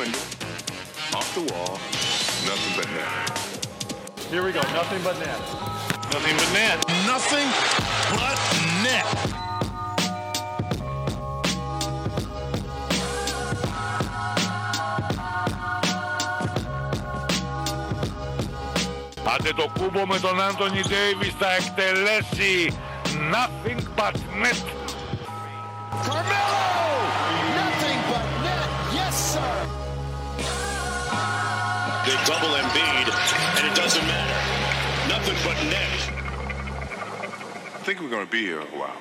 window, off the wall, nothing but net. Here we go. Nothing but net. Nothing but net. Nothing but net. Άντε το κούμπο με τον Άντωνι Ντέιβις θα εκτελέσει nothing but net. but net. I think we're going to be here a while.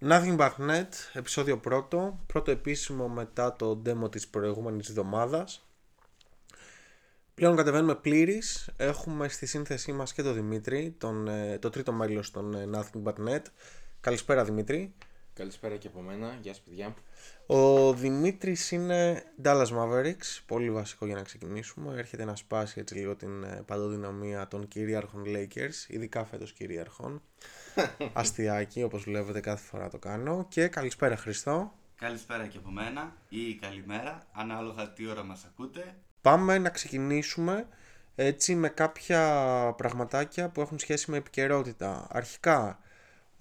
Nothing But Net, επεισόδιο πρώτο, πρώτο επίσημο μετά το demo της προηγούμενης εβδομάδας. Πλέον κατεβαίνουμε πλήρης, έχουμε στη σύνθεσή μας και τον Δημήτρη, τον, ε, το τρίτο μέλος των ε, Nothing But Net. Καλησπέρα Δημήτρη. Καλησπέρα και από μένα. Γεια σας παιδιά. Ο Δημήτρης είναι Dallas Mavericks, πολύ βασικό για να ξεκινήσουμε. Έρχεται να σπάσει έτσι λίγο την ε, παντοδυναμία των κυρίαρχων Lakers, ειδικά φέτος κυρίαρχων. Αστιάκι, όπως βλέπετε κάθε φορά το κάνω. Και καλησπέρα Χριστό. Καλησπέρα και από μένα ή καλημέρα, ανάλογα τι ώρα μας ακούτε. Πάμε να ξεκινήσουμε έτσι με κάποια πραγματάκια που έχουν σχέση με επικαιρότητα. Αρχικά,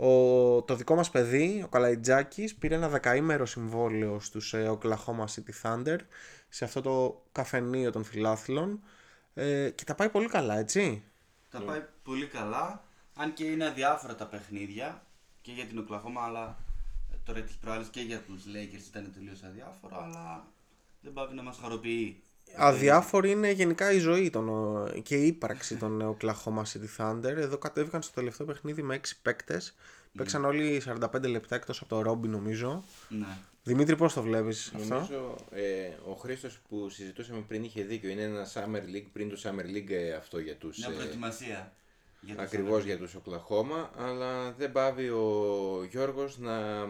ο, το δικό μας παιδί, ο Καλαϊτζάκης, πήρε ένα δεκαήμερο συμβόλαιο στους ε, Oklahoma City Thunder σε αυτό το καφενείο των φιλάθλων ε, και τα πάει πολύ καλά, έτσι. Τα πάει πολύ καλά, αν και είναι αδιάφορα τα παιχνίδια και για την Οκλαχώμα, αλλά ε, τώρα τις προάλλες και για τους Lakers ήταν τελείως αδιάφορο, αλλά δεν πάει να μας χαροποιεί. Αδιάφορη είναι γενικά η ζωή των, ε, και η ύπαρξη των Oklahoma City Thunder. Εδώ κατέβηκαν στο τελευταίο παιχνίδι με 6 παίκτες. Παίξαν όλοι 45 λεπτά εκτός από το Ρόμπι νομίζω. Ναι. Δημήτρη πώς το βλέπεις αυτό; Νομίζω ε, ο Χρήστος που συζητούσαμε πριν είχε δίκιο. Είναι ένα Summer League πριν το Summer League ε, αυτό για τους... Μια ε, προετοιμασία. για τους ακριβώς Thunder. για τους Οκλαχώμα, αλλά δεν πάβει ο Γιώργος να...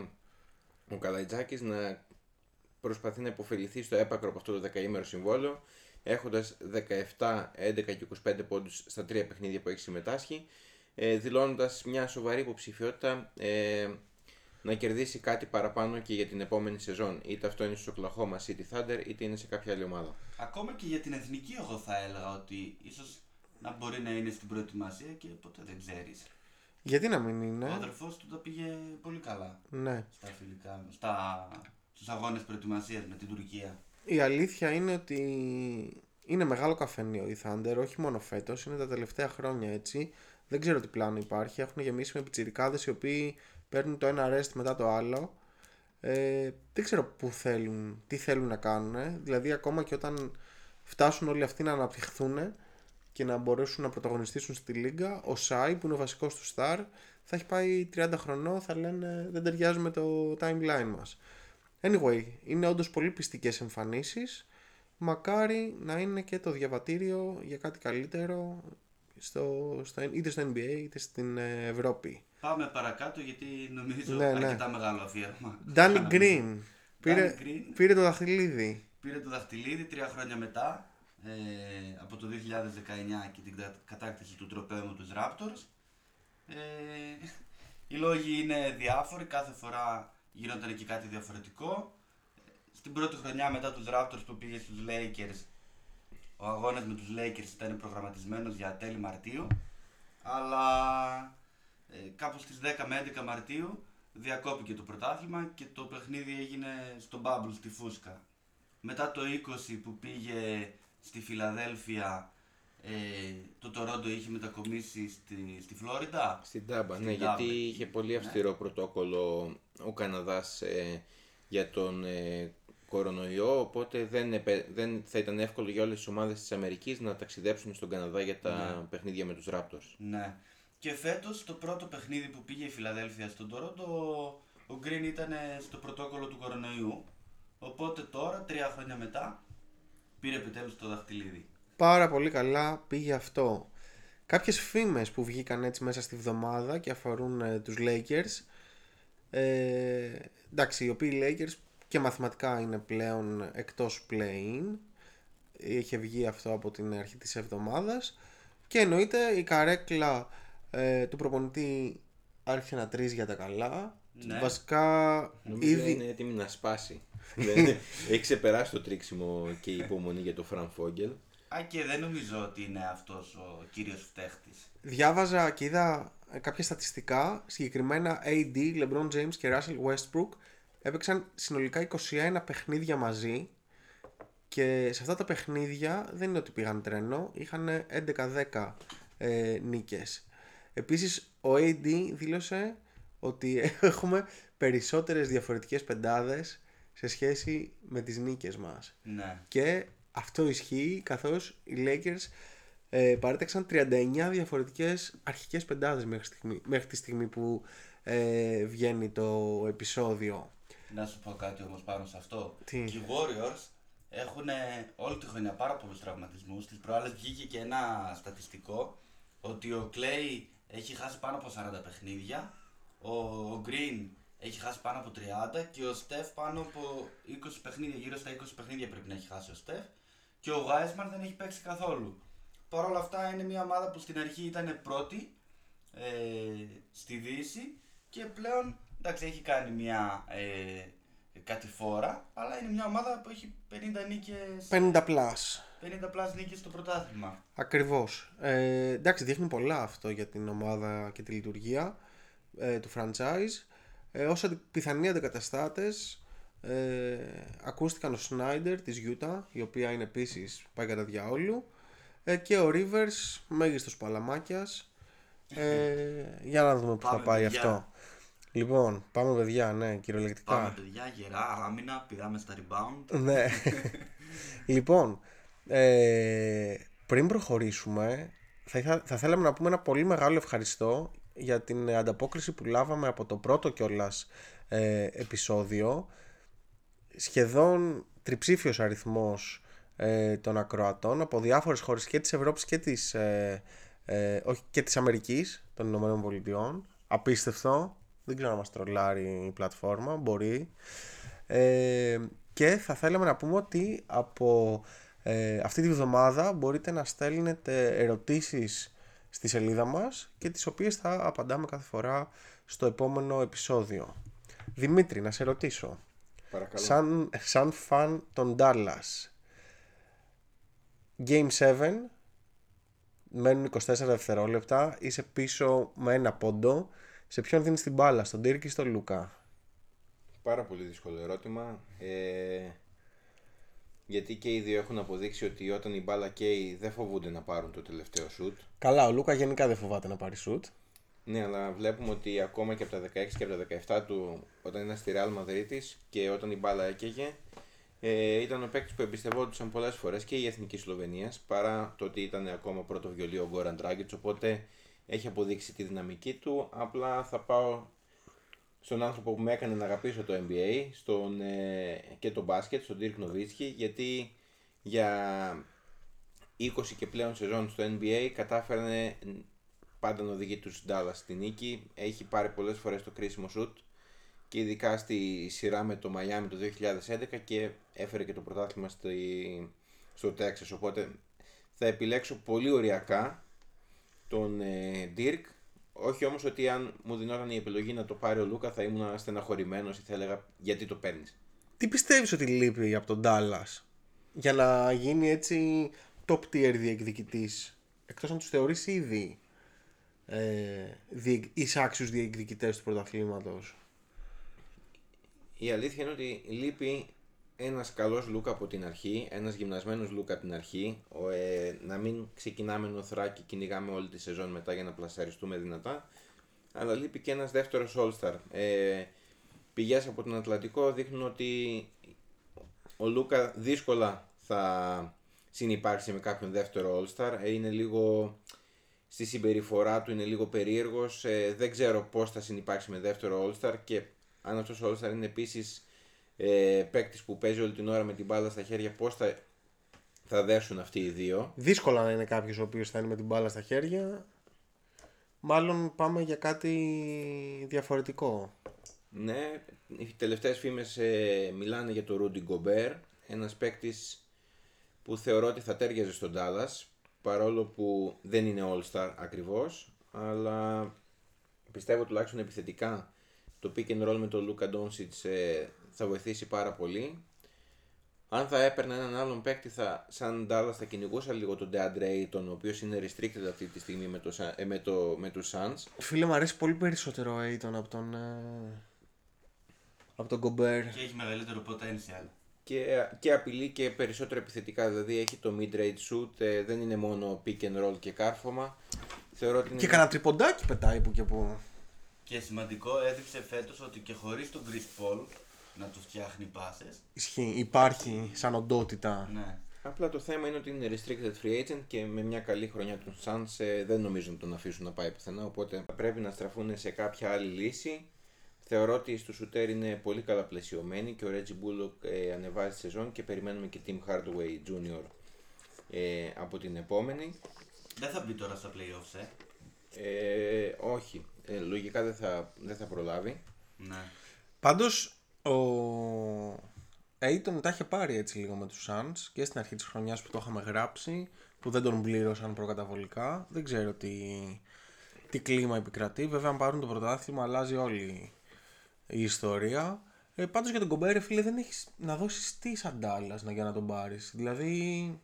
ο Καλαϊτζάκης να προσπαθεί να υποφεληθεί στο έπακρο από αυτό το δεκαήμερο συμβόλαιο έχοντας 17, 11 και 25 πόντους στα τρία παιχνίδια που έχει συμμετάσχει ε, δηλώνοντας μια σοβαρή υποψηφιότητα ε, να κερδίσει κάτι παραπάνω και για την επόμενη σεζόν είτε αυτό είναι στο Oklahoma City Thunder είτε είναι σε κάποια άλλη ομάδα. Ακόμα και για την εθνική εγώ θα έλεγα ότι ίσως να μπορεί να είναι στην προετοιμασία και ποτέ δεν ξέρεις. Γιατί να μην Ο είναι. αδερφός του τα πήγε πολύ καλά Ναι. στα φιλικά, στα, στους αγώνες προετοιμασίας με την Τουρκία. Η αλήθεια είναι ότι είναι μεγάλο καφενείο η Thunder, όχι μόνο φέτος, είναι τα τελευταία χρόνια έτσι. Δεν ξέρω τι πλάνο υπάρχει. Έχουν γεμίσει με πιτσιρικάδες οι οποίοι παίρνουν το ένα rest μετά το άλλο. Ε, δεν ξέρω πού θέλουν, τι θέλουν να κάνουν. Δηλαδή ακόμα και όταν φτάσουν όλοι αυτοί να αναπτυχθούν και να μπορέσουν να πρωταγωνιστήσουν στη λίγα, ο Σάι που είναι ο βασικός του star θα έχει πάει 30 χρονών, θα λένε δεν ταιριάζει με το timeline μας. Anyway, είναι όντως πολύ πιστικές εμφανίσεις. Μακάρι να είναι και το διαβατήριο για κάτι καλύτερο στο, στο, είτε στο NBA είτε στην ε, Ευρώπη. Πάμε παρακάτω γιατί νομίζω Ναι, ναι. αρκετά μεγάλο αφιέρωμα. Danny Κάναμε. Green πήρε, Danny Green. πήρε το δαχτυλίδι. Πήρε το δαχτυλίδι τρία χρόνια μετά, ε, από το 2019 και την κα- κατάκτηση του τροπέου με τους Raptors. Ε, οι λόγοι είναι διάφοροι, κάθε φορά γινόταν και κάτι διαφορετικό. Στην πρώτη χρονιά μετά τους Raptors που πήγε στους Lakers, ο αγώνας με τους Lakers ήταν προγραμματισμένος για τέλη Μαρτίου, αλλά ε, κάπου στις 10 με 11 Μαρτίου διακόπηκε το πρωτάθλημα και το παιχνίδι έγινε στο Bubble στη Φούσκα. Μετά το 20 που πήγε στη Φιλαδέλφια, ε, το Τορόντο είχε μετακομίσει στη, στη Φλόριντα. Στην Τάμπα, Στην ναι, Τάμπα γιατί εκεί, είχε πολύ ναι. αυστηρό πρωτόκολλο ο Καναδάς ε, για τον ε, κορονοϊό, οπότε δεν, επε- δεν θα ήταν εύκολο για όλες τις ομάδες της Αμερικής να ταξιδέψουν στον Καναδά για τα Ναι. παιχνίδια με τους Raptors. Ναι. Και φέτος το πρώτο παιχνίδι που πήγε η Φιλαδέλφια στον Τορόντο, ο Γκριν ήταν στο πρωτόκολλο του κορονοϊού. Οπότε τώρα, τρία χρόνια μετά, πήρε επιτέλους το δαχτυλίδι. Πάρα πολύ καλά πήγε αυτό. Κάποιες φήμες που βγήκαν έτσι μέσα στη βδομάδα και αφορούν ε, τους Lakers. Ε, εντάξει, οι οποίοι Lakers και μαθηματικά είναι πλέον εκτός play-in. Είχε βγει αυτό από την αρχή της εβδομάδας. Και εννοείται η καρέκλα ε, του προπονητή άρχισε να τρίζει για τα καλά. Ναι. Βασικά Νομίζω ήδη... είναι έτοιμη να σπάσει. Δεν- Έχει ξεπεράσει το τρίξιμο και η υπομονή για το Φραν Φόγγελ. Α, και δεν νομίζω ότι είναι αυτός ο κύριος φταίχτης. Διάβαζα και είδα ε, κάποια στατιστικά, συγκεκριμένα AD, LeBron James και Russell Westbrook έπαιξαν συνολικά 21 παιχνίδια μαζί και σε αυτά τα παιχνίδια δεν είναι ότι πήγαν τρένο, είχαν 11-10 ε, νίκες. Επίσης ο AD δήλωσε ότι έχουμε περισσότερες διαφορετικές πεντάδες σε σχέση με τις νίκες μας. Ναι. Και αυτό ισχύει καθώς οι Lakers ε, παρέταξαν 39 διαφορετικές αρχικές πεντάδες μέχρι, στιγμή, μέχρι τη στιγμή που ε, βγαίνει το επεισόδιο. Να σου πω κάτι όμως πάνω σε αυτό. Τι; Και οι Warriors έχουν όλη τη χρονιά πάρα πολλούς τραυματισμούς. Τις προάλλες βγήκε και ένα στατιστικό ότι ο Clay έχει χάσει πάνω από 40 παιχνίδια, ο Green έχει χάσει πάνω από 30 και ο Steph πάνω από 20 παιχνίδια, γύρω στα 20 παιχνίδια πρέπει να έχει χάσει ο Steph και ο Wiseman δεν έχει παίξει καθόλου. Παρ' όλα αυτά είναι μια ομάδα που στην αρχή ήταν πρώτη ε, στη Δύση και πλέον εντάξει έχει κάνει μια ε, κατηφόρα αλλά είναι μια ομάδα που έχει 50 νίκες 50 plus. 50 πλάς νίκες στο πρωτάθλημα. Ακριβώς. Ε, εντάξει, δείχνει πολλά αυτό για την ομάδα και τη λειτουργία ε, του franchise. Ε, ως αντι- πιθανοί αντικαταστάτες ε, ακούστηκαν ο Σνάιντερ της Utah, η οποία είναι επίσης πάει κατά διαόλου, ε, και ο Rivers, μέγιστος παλαμάκιας. Ε, για να δούμε που θα Πάμε, πάει παιδιά. αυτό. Λοιπόν, πάμε παιδιά, ναι, κυριολεκτικά. Πάμε παιδιά, γερά, άμυνα, πηδάμε στα rebound. Ναι. λοιπόν, ε, πριν προχωρήσουμε, θα, ήθελα- θα θέλαμε να πούμε ένα πολύ μεγάλο ευχαριστώ για την ανταπόκριση που λάβαμε από το πρώτο κιόλας ε, επεισόδιο. Σχεδόν τριψήφιος αριθμός ε, των ακροατών από διάφορες χώρες και της Ευρώπης και της, ε, ε, όχι, και της Αμερικής, των Ηνωμένων Πολιτειών. Απίστευτο. Δεν ξέρω να μας τρολάρει η πλατφόρμα. Μπορεί. Ε, και θα θέλαμε να πούμε ότι από ε, αυτή τη βδομάδα μπορείτε να στέλνετε ερωτήσεις στη σελίδα μας και τις οποίες θα απαντάμε κάθε φορά στο επόμενο επεισόδιο. Δημήτρη, να σε ρωτήσω. Παρακαλώ. Σαν, σαν φαν των Dallas. Game 7. Μένουν 24 δευτερόλεπτα. Είσαι πίσω με ένα πόντο. Σε ποιον δίνεις την μπάλα, στον Τύρκη ή στον Λούκα. Πάρα πολύ δύσκολο ερώτημα. Ε, γιατί και οι δύο έχουν αποδείξει ότι όταν η μπάλα καίει δεν φοβούνται να πάρουν το τελευταίο σουτ. Καλά, ο Λούκα γενικά δεν φοβάται να πάρει σουτ. Ναι, αλλά βλέπουμε ότι ακόμα και από τα 16 και από τα 17 του, όταν ήταν στη Real Madrid και όταν η μπάλα έκαιγε, ε, ήταν ο παίκτης που εμπιστευόντουσαν πολλές φορές και η εθνική Σλοβενίας παρά το ότι ήταν ακόμα πρώτο βιολί ο Γκόραν Ντράγκητ. Οπότε έχει αποδείξει τη δυναμική του. Απλά θα πάω στον άνθρωπο που με έκανε να αγαπήσω το NBA στον, ε, και το μπάσκετ, στον Dirk Nowitzki, γιατί για 20 και πλέον σεζόν στο NBA κατάφερε πάντα να οδηγεί τους Dallas στη νίκη. Έχει πάρει πολλές φορές το κρίσιμο σουτ και ειδικά στη σειρά με το Miami το 2011 και έφερε και το πρωτάθλημα στη, στο Texas. Οπότε θα επιλέξω πολύ οριακά τον ε, Dirk. Όχι όμως ότι αν μου δινόταν η επιλογή να το πάρει ο Λούκα θα ήμουν στεναχωρημένος ή θα έλεγα γιατί το παίρνεις; Τι πιστεύεις ότι λείπει από τον Dallas για να γίνει έτσι top tier διεκδικητής εκτός αν τους θεωρείς ήδη; Ε, διεκ, εισάξιους διεκδικητές του πρωταθλήματος. Η αλήθεια είναι ότι λείπει ένας καλός Λούκα από την αρχή, ένας γυμνασμένος Λούκα από την αρχή, ο, ε, να μην ξεκινάμε νοθρά και κυνηγάμε όλη τη σεζόν μετά για να πλασαριστούμε δυνατά, αλλά λείπει και ένας δεύτερος All-Star. Ε, πηγές από τον Ατλαντικό δείχνουν ότι ο Λούκα δύσκολα θα συνυπάρξει με κάποιον δεύτερο All-Star, ε, είναι λίγο στη συμπεριφορά του είναι λίγο περίεργος, ε, δεν ξέρω πώς θα συνυπάρξει με δεύτερο All-Star και αν αυτός ο All-Star είναι επίσης ε, παίκτης που παίζει όλη την ώρα με την μπάλα στα χέρια, πώς θα, θα δέσουν αυτοί οι δύο. Δύσκολα να είναι κάποιος ο οποίος θα είναι με την μπάλα στα χέρια. Μάλλον πάμε για κάτι διαφορετικό. Ναι, οι τελευταίες φήμες ε, μιλάνε για το Rudy Gobert, ένας παίκτης που θεωρώ ότι θα τέριαζε στον Dallas, παρόλο που δεν είναι All-Star ακριβώς, αλλά πιστεύω τουλάχιστον επιθετικά το pick and roll με τον Luka Doncic ε, θα βοηθήσει πάρα πολύ. Αν θα έπαιρνα έναν άλλον παίκτη, θα, σαν Dallas θα κυνηγούσα λίγο τον DeAndre Ayton, ο οποίος είναι restricted αυτή τη στιγμή με, το, Sa- ε, με, το, με τους Suns. Φίλε, μου αρέσει πολύ περισσότερο ο Aiton από τον. ε, από τον Gobert. Και έχει μεγαλύτερο potential. Και, και απειλεί και περισσότερο επιθετικά, δηλαδή έχει το mid-range shoot, ε, δεν είναι μόνο pick and roll και κάρφωμα. Θεωρώ ότι είναι Και κανένα τριποντάκι πετάει που και που. Και σημαντικό έδειξε φέτος ότι και χωρίς τον Chris Paul να τους φτιάχνει πάσες. Ισχύει, υπάρχει σαν οντότητα. Ναι. Απλά το θέμα είναι ότι είναι restricted free agent και με μια καλή χρονιά των Suns ε, δεν νομίζω να τον αφήσουν να πάει πουθενά. Οπότε πρέπει να στραφούν σε κάποια άλλη λύση. Θεωρώ ότι στο σουτέρ είναι πολύ καλά πλαισιωμένοι και ο Reggie Bullock ε, ανεβάζει τη σεζόν και περιμένουμε και Tim Hardaway Jr. Ε, από την επόμενη. Δεν θα μπει τώρα στα playoffs, ε; Ε, όχι, ε, λογικά δεν θα, δεν θα προλάβει. Ναι. Πάντως, ο Aiton τα είχε πάρει έτσι λίγο με τους Suns και στην αρχή της χρονιάς που το είχαμε γράψει, που δεν τον πλήρωσαν προκαταβολικά. Δεν ξέρω τι, τι κλίμα επικρατεί. Βέβαια, αν πάρουν το πρωτάθλημα, αλλάζει όλη η ιστορία. Ε, πάντως για τον Κομπέρε, φίλε, δεν έχεις να δώσεις τι σαν Dallas να, για να τον πάρεις. Δηλαδή,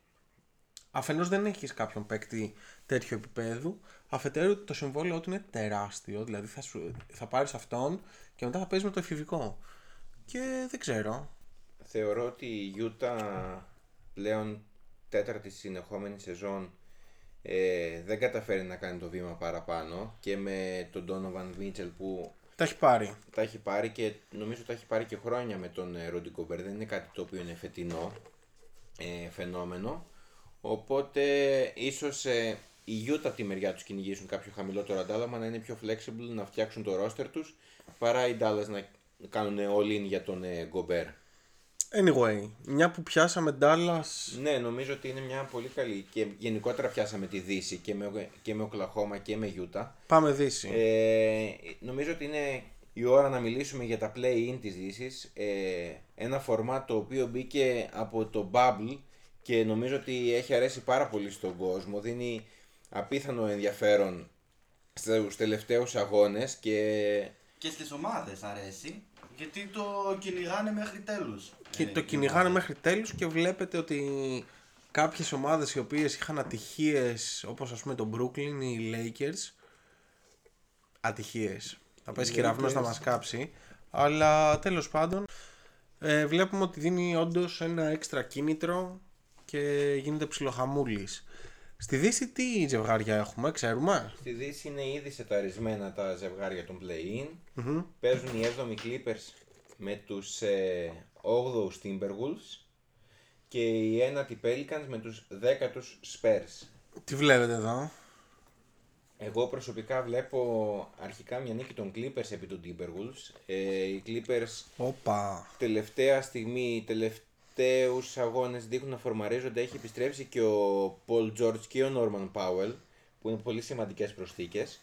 αφενός δεν έχεις κάποιον παίκτη τέτοιο επίπεδου, αφετέρου το συμβόλαιο του είναι τεράστιο, δηλαδή θα, σου, θα πάρεις αυτόν και μετά θα παίζεις με το εφηβικό. Και δεν ξέρω. Θεωρώ ότι η Utah πλέον τέταρτη συνεχόμενη σεζόν ε, δεν καταφέρει να κάνει το βήμα παραπάνω και με τον Donovan Mitchell που Τα έχει πάρει. τα έχει πάρει και νομίζω τα έχει πάρει και χρόνια με τον ε, Rudy Gobert. Δεν είναι κάτι το οποίο είναι φετινό ε, φαινόμενο. Οπότε ίσως ε, οι Utah από τη μεριά τους κυνηγήσουν κάποιο χαμηλότερο αντάλλαγμα να είναι πιο flexible, να φτιάξουν το roster τους παρά οι Dallas να κάνουν all in για τον ε, Gobert. Anyway, μια που πιάσαμε Dallas. Ναι, νομίζω ότι είναι μια πολύ καλή και γενικότερα πιάσαμε τη Δύση και με, και με Οκλαχώμα και με Γιούτα. Πάμε Δύση. Ε, νομίζω ότι είναι η ώρα να μιλήσουμε για τα play-in της Δύσης. Ε, ένα φορμάτ το οποίο μπήκε από το Bubble και νομίζω ότι έχει αρέσει πάρα πολύ στον κόσμο. Δίνει απίθανο ενδιαφέρον στους τελευταίους αγώνες και Και στις ομάδες αρέσει, γιατί το κυνηγάνε μέχρι τέλους. Και Ε, το οι κυνηγάνε ομάδες. μέχρι τέλους και βλέπετε ότι κάποιες ομάδες οι οποίες είχαν ατυχίες όπως ας πούμε το Brooklyn ή οι Lakers ατυχίες θα πέσει κεραυνός να μας κάψει αλλά τέλος πάντων ε, βλέπουμε ότι δίνει όντως ένα έξτρα κίνητρο και γίνεται ψιλοχαμούλης στη Δύση τι ζευγάρια έχουμε ξέρουμε; Στη Δύση είναι ήδη σεταρισμένα τα ζευγάρια των play-in. Παίζουν οι 7οι Clippers με τους ε, 8ους Timberwolves και οι 9οι Pelicans με τους 10ους Spurs. τι βλέπετε εδώ; Εγώ προσωπικά βλέπω αρχικά μια νίκη των Clippers επί των Timberwolves. Ε, οι Clippers Όπα τελευταία στιγμή, τελευταίους αγώνες δείχνουν να φορμαρίζονται. Έχει επιστρέψει και ο Paul George και ο Norman Powell που είναι πολύ σημαντικές προσθήκες.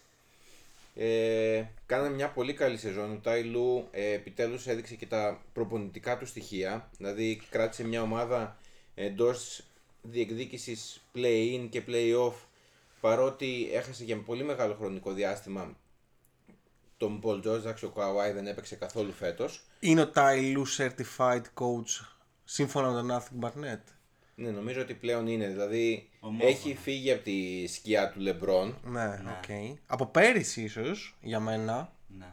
Ε, κάνανε μια πολύ καλή σεζόν. Ο Τάι Λου ε, επιτέλους έδειξε και τα προπονητικά του στοιχεία. Δηλαδή κράτησε μια ομάδα εντός διεκδίκησης play-in και play-off παρότι έχασε για πολύ μεγάλο χρονικό διάστημα τον Paul George, εντάξει ο Kawhi δεν έπαιξε καθόλου φέτος. είναι ο Ty Lue certified coach σύμφωνα με τον Nothing Barnett; Ναι, νομίζω ότι πλέον είναι. Δηλαδή Ομόφωνα. έχει φύγει από τη σκιά του Λεμπρόν. Ναι, οκ. Από πέρυσι ίσως, για μένα. Ναι.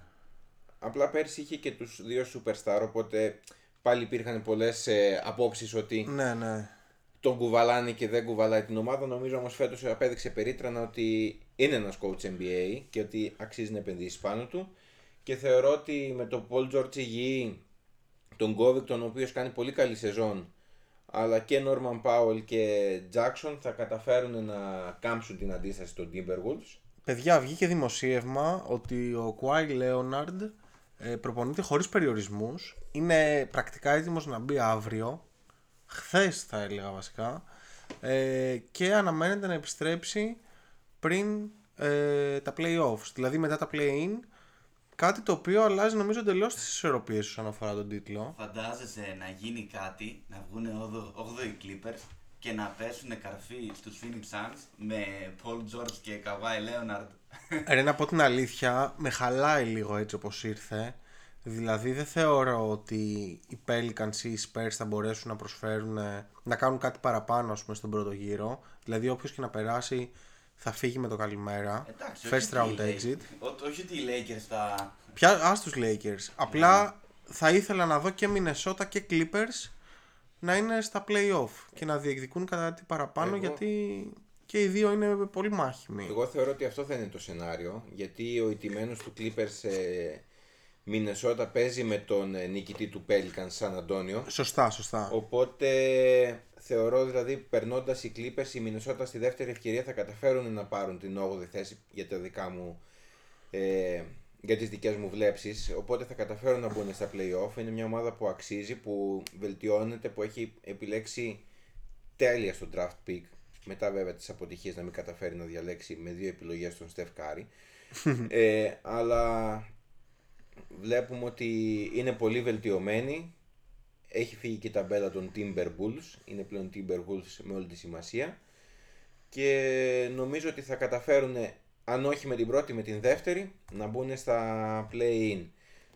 Απλά πέρσι είχε και τους δύο superstar, οπότε πάλι υπήρχαν πολλές ε, απόψεις ότι Ναι, ναι. τον κουβαλάνε και δεν κουβαλάει την ομάδα. Νομίζω όμως φέτος απέδειξε περίτρανα ότι είναι ένας coach NBA και ότι αξίζει να επενδύσει πάνω του. Και θεωρώ ότι με τον Paul George υγιή, τον Covington ο οποίος κάνει πολύ καλή σεζόν, αλλά και Norman Powell και Jackson θα καταφέρουν να κάμψουν την αντίσταση των Timberwolves. Παιδιά, βγήκε δημοσίευμα ότι ο Κουάι Λέοναρντ ε, προπονείται χωρίς περιορισμούς. Είναι πρακτικά έτοιμος να μπει αύριο. Χθες θα έλεγα βασικά. Ε, και αναμένεται να επιστρέψει πριν ε, τα playoffs. Δηλαδή μετά τα play-in. Κάτι το οποίο αλλάζει νομίζω εντελώς τις ισορροπίες όσον αφορά τον τίτλο. Φαντάζεσαι να γίνει κάτι, να βγουν 8 οι Clippers και να πέσουν καρφί στους Phoenix Suns με Paul George και Kawhi Leonard. Ρε να πω την αλήθεια, με χαλάει λίγο έτσι όπως ήρθε. Δηλαδή δεν θεωρώ ότι οι Pelicans ή οι Spurs θα μπορέσουν να προσφέρουν, ε, να κάνουν κάτι παραπάνω ας πούμε, στον πρώτο γύρο. Δηλαδή όποιος και να περάσει θα φύγει με το καλημέρα. Εντάξει, First όχι round ότι οι exit. Lakers- ό- Όχι ότι οι Lakers θα. Πια ας τους Lakers. Απλά θα ήθελα να δω και Minnesota και Clippers να είναι στα play-off και να διεκδικούν κάτι παραπάνω Εγώ- γιατί και οι δύο είναι πολύ μάχημοι. Εγώ θεωρώ ότι αυτό θα είναι το σενάριο, γιατί ο ιτημένος του Clippers ε, Μινεσότα παίζει με τον ε, νικητή του Pelicans Σαν Αντώνιο. Σωστά, σωστά. Οπότε θεωρώ δηλαδή περνώντας οι Clippers η Μινεσότα στη δεύτερη ευκαιρία θα καταφέρουν να πάρουν την 8η θέση για τα δικά μου ε, για τις δικές μου βλέψεις. Οπότε θα καταφέρουν να μπουν στα play-off. Είναι μια ομάδα που αξίζει, που βελτιώνεται που έχει επιλέξει τέλεια στο draft pick. Μετά βέβαια τις αποτυχίες να μην καταφέρει να διαλέξει με δύο επιλογές τον Steph Curry. Ε, αλλά βλέπουμε ότι είναι πολύ βελτιωμένη έχει φύγει και η ταμπέλα των Timberwolves. Είναι πλέον Timberwolves με όλη τη σημασία. Και νομίζω ότι θα καταφέρουν αν όχι με την πρώτη με την δεύτερη να μπουν στα play-in.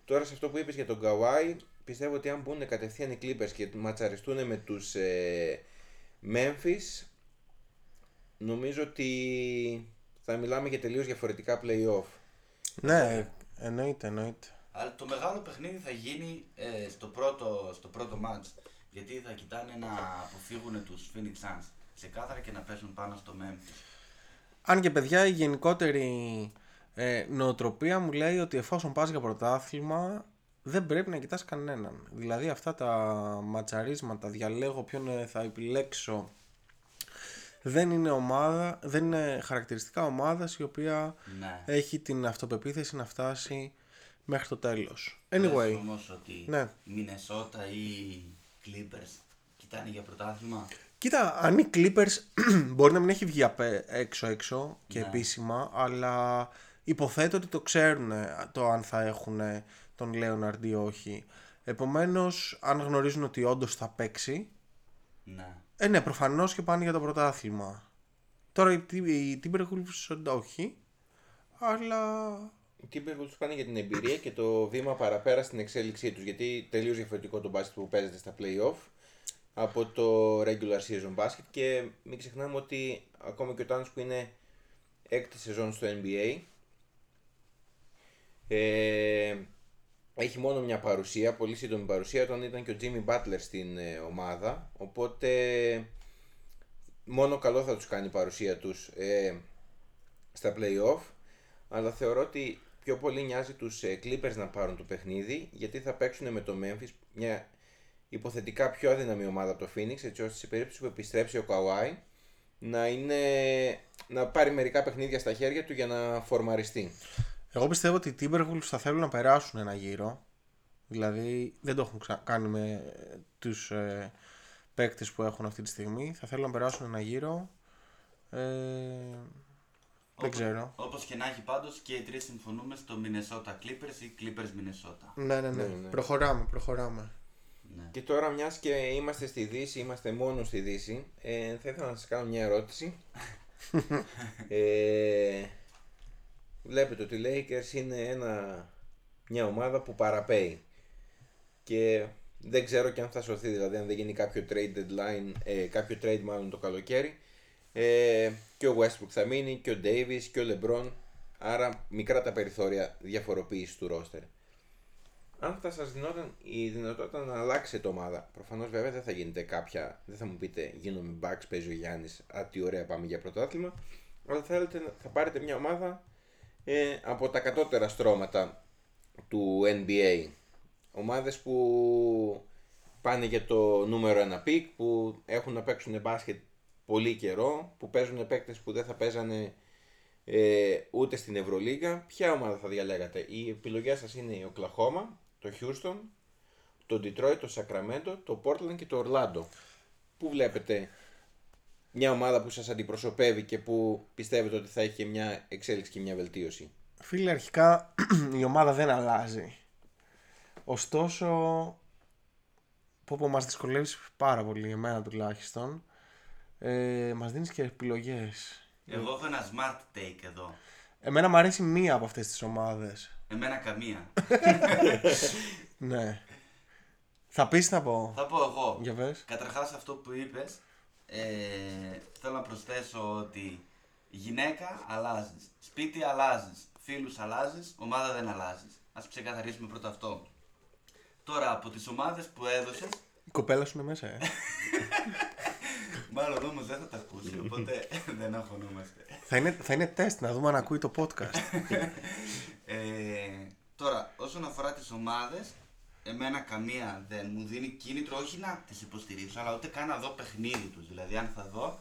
Τώρα σε αυτό που είπες για τον Kawhi πιστεύω ότι αν μπουν κατευθείαν οι Clippers και ματσαριστούν με τους ε, Memphis νομίζω ότι θα μιλάμε για τελείως διαφορετικά play-off. Ναι, εννοείται, εννοείται. Αλλά το μεγάλο παιχνίδι θα γίνει ε, στο, πρώτο, στο πρώτο match. Γιατί θα κοιτάνε να αποφύγουν τους Phoenix Suns ξεκάθαρα και να πέσουν πάνω στο Memphis. Αν και παιδιά η γενικότερη ε, νοοτροπία μου λέει ότι εφόσον πας για πρωτάθλημα δεν πρέπει να κοιτάς κανέναν. Δηλαδή αυτά τα ματσαρίσματα, διαλέγω ποιον ε, θα επιλέξω δεν είναι ομάδα, δεν είναι χαρακτηριστικά ομάδας η οποία Ναι. έχει την αυτοπεποίθηση να φτάσει μέχρι το τέλος. Λες Anyway, όμως ότι Ναι. Μινεσότα ή Clippers κοιτάνε για πρωτάθλημα; Κοίτα, αν οι Clippers μπορεί να μην έχει βγει απέ- έξω έξω και Ναι. επίσημα, αλλά υποθέτω ότι το ξέρουν το αν θα έχουν τον Λέοναρντ ή όχι. Επομένως, αν γνωρίζουν ότι όντως θα παίξει, Ναι. ε, ναι, προφανώς και πάνε για το πρωτάθλημα. Τώρα οι, Tim- οι Timberwolves όχι, αλλά Οι Timberwolves πάνε για την εμπειρία και το βήμα παραπέρα στην εξέλιξή τους γιατί τελείως διαφορετικό το μπάσκετ που παίζεται στα play-off από το regular season basket και μην ξεχνάμε ότι ακόμα και ο Towns που είναι έκτη σεζόν στο NBA ε, έχει μόνο μια παρουσία, πολύ σύντομη παρουσία όταν ήταν και ο Jimmy Butler στην ε, ομάδα. Οπότε μόνο καλό θα τους κάνει η παρουσία τους ε, στα play-off. Αλλά θεωρώ ότι πιο πολύ νοιάζει τους ε, Clippers να πάρουν το παιχνίδι γιατί θα παίξουν με το Memphis μια υποθετικά πιο αδύναμη ομάδα από το Phoenix έτσι ώστε σε περίπτωση που επιστρέψει ο Kawhi να, είναι, να πάρει μερικά παιχνίδια στα χέρια του για να φορμαριστεί. εγώ πιστεύω ότι οι Timberwolves θα θέλουν να περάσουν ένα γύρο. Δηλαδή δεν το έχουν ξα- κάνει με ε, τους ε, παίκτες που έχουν αυτή τη στιγμή. Θα θέλουν να περάσουν ένα γύρο. Ε, δεν ξέρω. Όπως και να έχει πάντως και οι τρεις συμφωνούμε στο Minnesota Clippers ή Clippers Minnesota. Ναι, ναι, ναι. ναι. Προχωράμε, προχωράμε. Ναι. Και τώρα μιας και είμαστε στη Δύση, είμαστε μόνο στη Δύση, ε, θα ήθελα να σας κάνω μια ερώτηση. ε, βλέπετε ότι οι Lakers είναι ένα, μια ομάδα που παραπέει. Και δεν ξέρω και αν θα σωθεί, δηλαδή αν δεν γίνει κάποιο trade deadline, ε, κάποιο trade μάλλον το καλοκαίρι. Ε, και ο Westbrook θα μείνει, και ο Davis και ο LeBron. Άρα μικρά τα περιθώρια διαφοροποίησης του roster αν θα σας δινόταν η δυνατότητα να αλλάξετε ομάδα, προφανώς βέβαια δεν θα γίνετε κάποια, δεν θα μου πείτε γίνομαι backs, παίζει ο Γιάννης, α τι ωραία πάμε για πρωτάθλημα, αλλά θέλετε, να- θα πάρετε μια ομάδα ε, από τα κατώτερα στρώματα του NBA. Ομάδες που πάνε για το νούμερο ένα pick, που έχουν να παίξουν μπάσκετ πολύ καιρό, που παίζουν παίκτες που δεν θα παίζανε ε, ούτε στην Ευρωλίγα. Ποια ομάδα θα διαλέγατε; Οι επιλογές σας είναι η Οκλαχώμα, το Houston, το Detroit, το Sacramento, το Portland και το Orlando. Πού βλέπετε μια ομάδα που σας αντιπροσωπεύει και που πιστεύετε ότι θα έχει και μια εξέλιξη και μια βελτίωση; Φίλε, αρχικά η ομάδα δεν αλλάζει. Ωστόσο, πω πω μας δυσκολεύεις πάρα πολύ, εμένα τουλάχιστον, ε, μας δίνεις και επιλογές. Εγώ έχω ένα smart take εδώ. Εμένα μου αρέσει μία από αυτές τις ομάδες. Εμένα καμία. Ναι. Θα πεις να πω. Θα πω εγώ. Για πες. Καταρχάς αυτό που είπες, ε, θέλω να προσθέσω ότι γυναίκα αλλάζεις, σπίτι αλλάζεις, φίλους αλλάζεις, ομάδα δεν αλλάζεις. Ας ξεκαθαρίσουμε πρώτα αυτό. Τώρα από τις ομάδες που έδωσες, Η κοπέλα σου είναι μέσα, ε. μάλλον όμως δεν θα τα ακούσει, οπότε δεν αγχωνόμαστε. θα, είναι, θα είναι τεστ να δούμε αν ακούει το podcast. Ε, τώρα, όσον αφορά τις ομάδες, εμένα καμία δεν μου δίνει κίνητρο όχι να τις υποστηρίξω, αλλά ούτε καν να δω παιχνίδι τους. Δηλαδή, αν θα δω,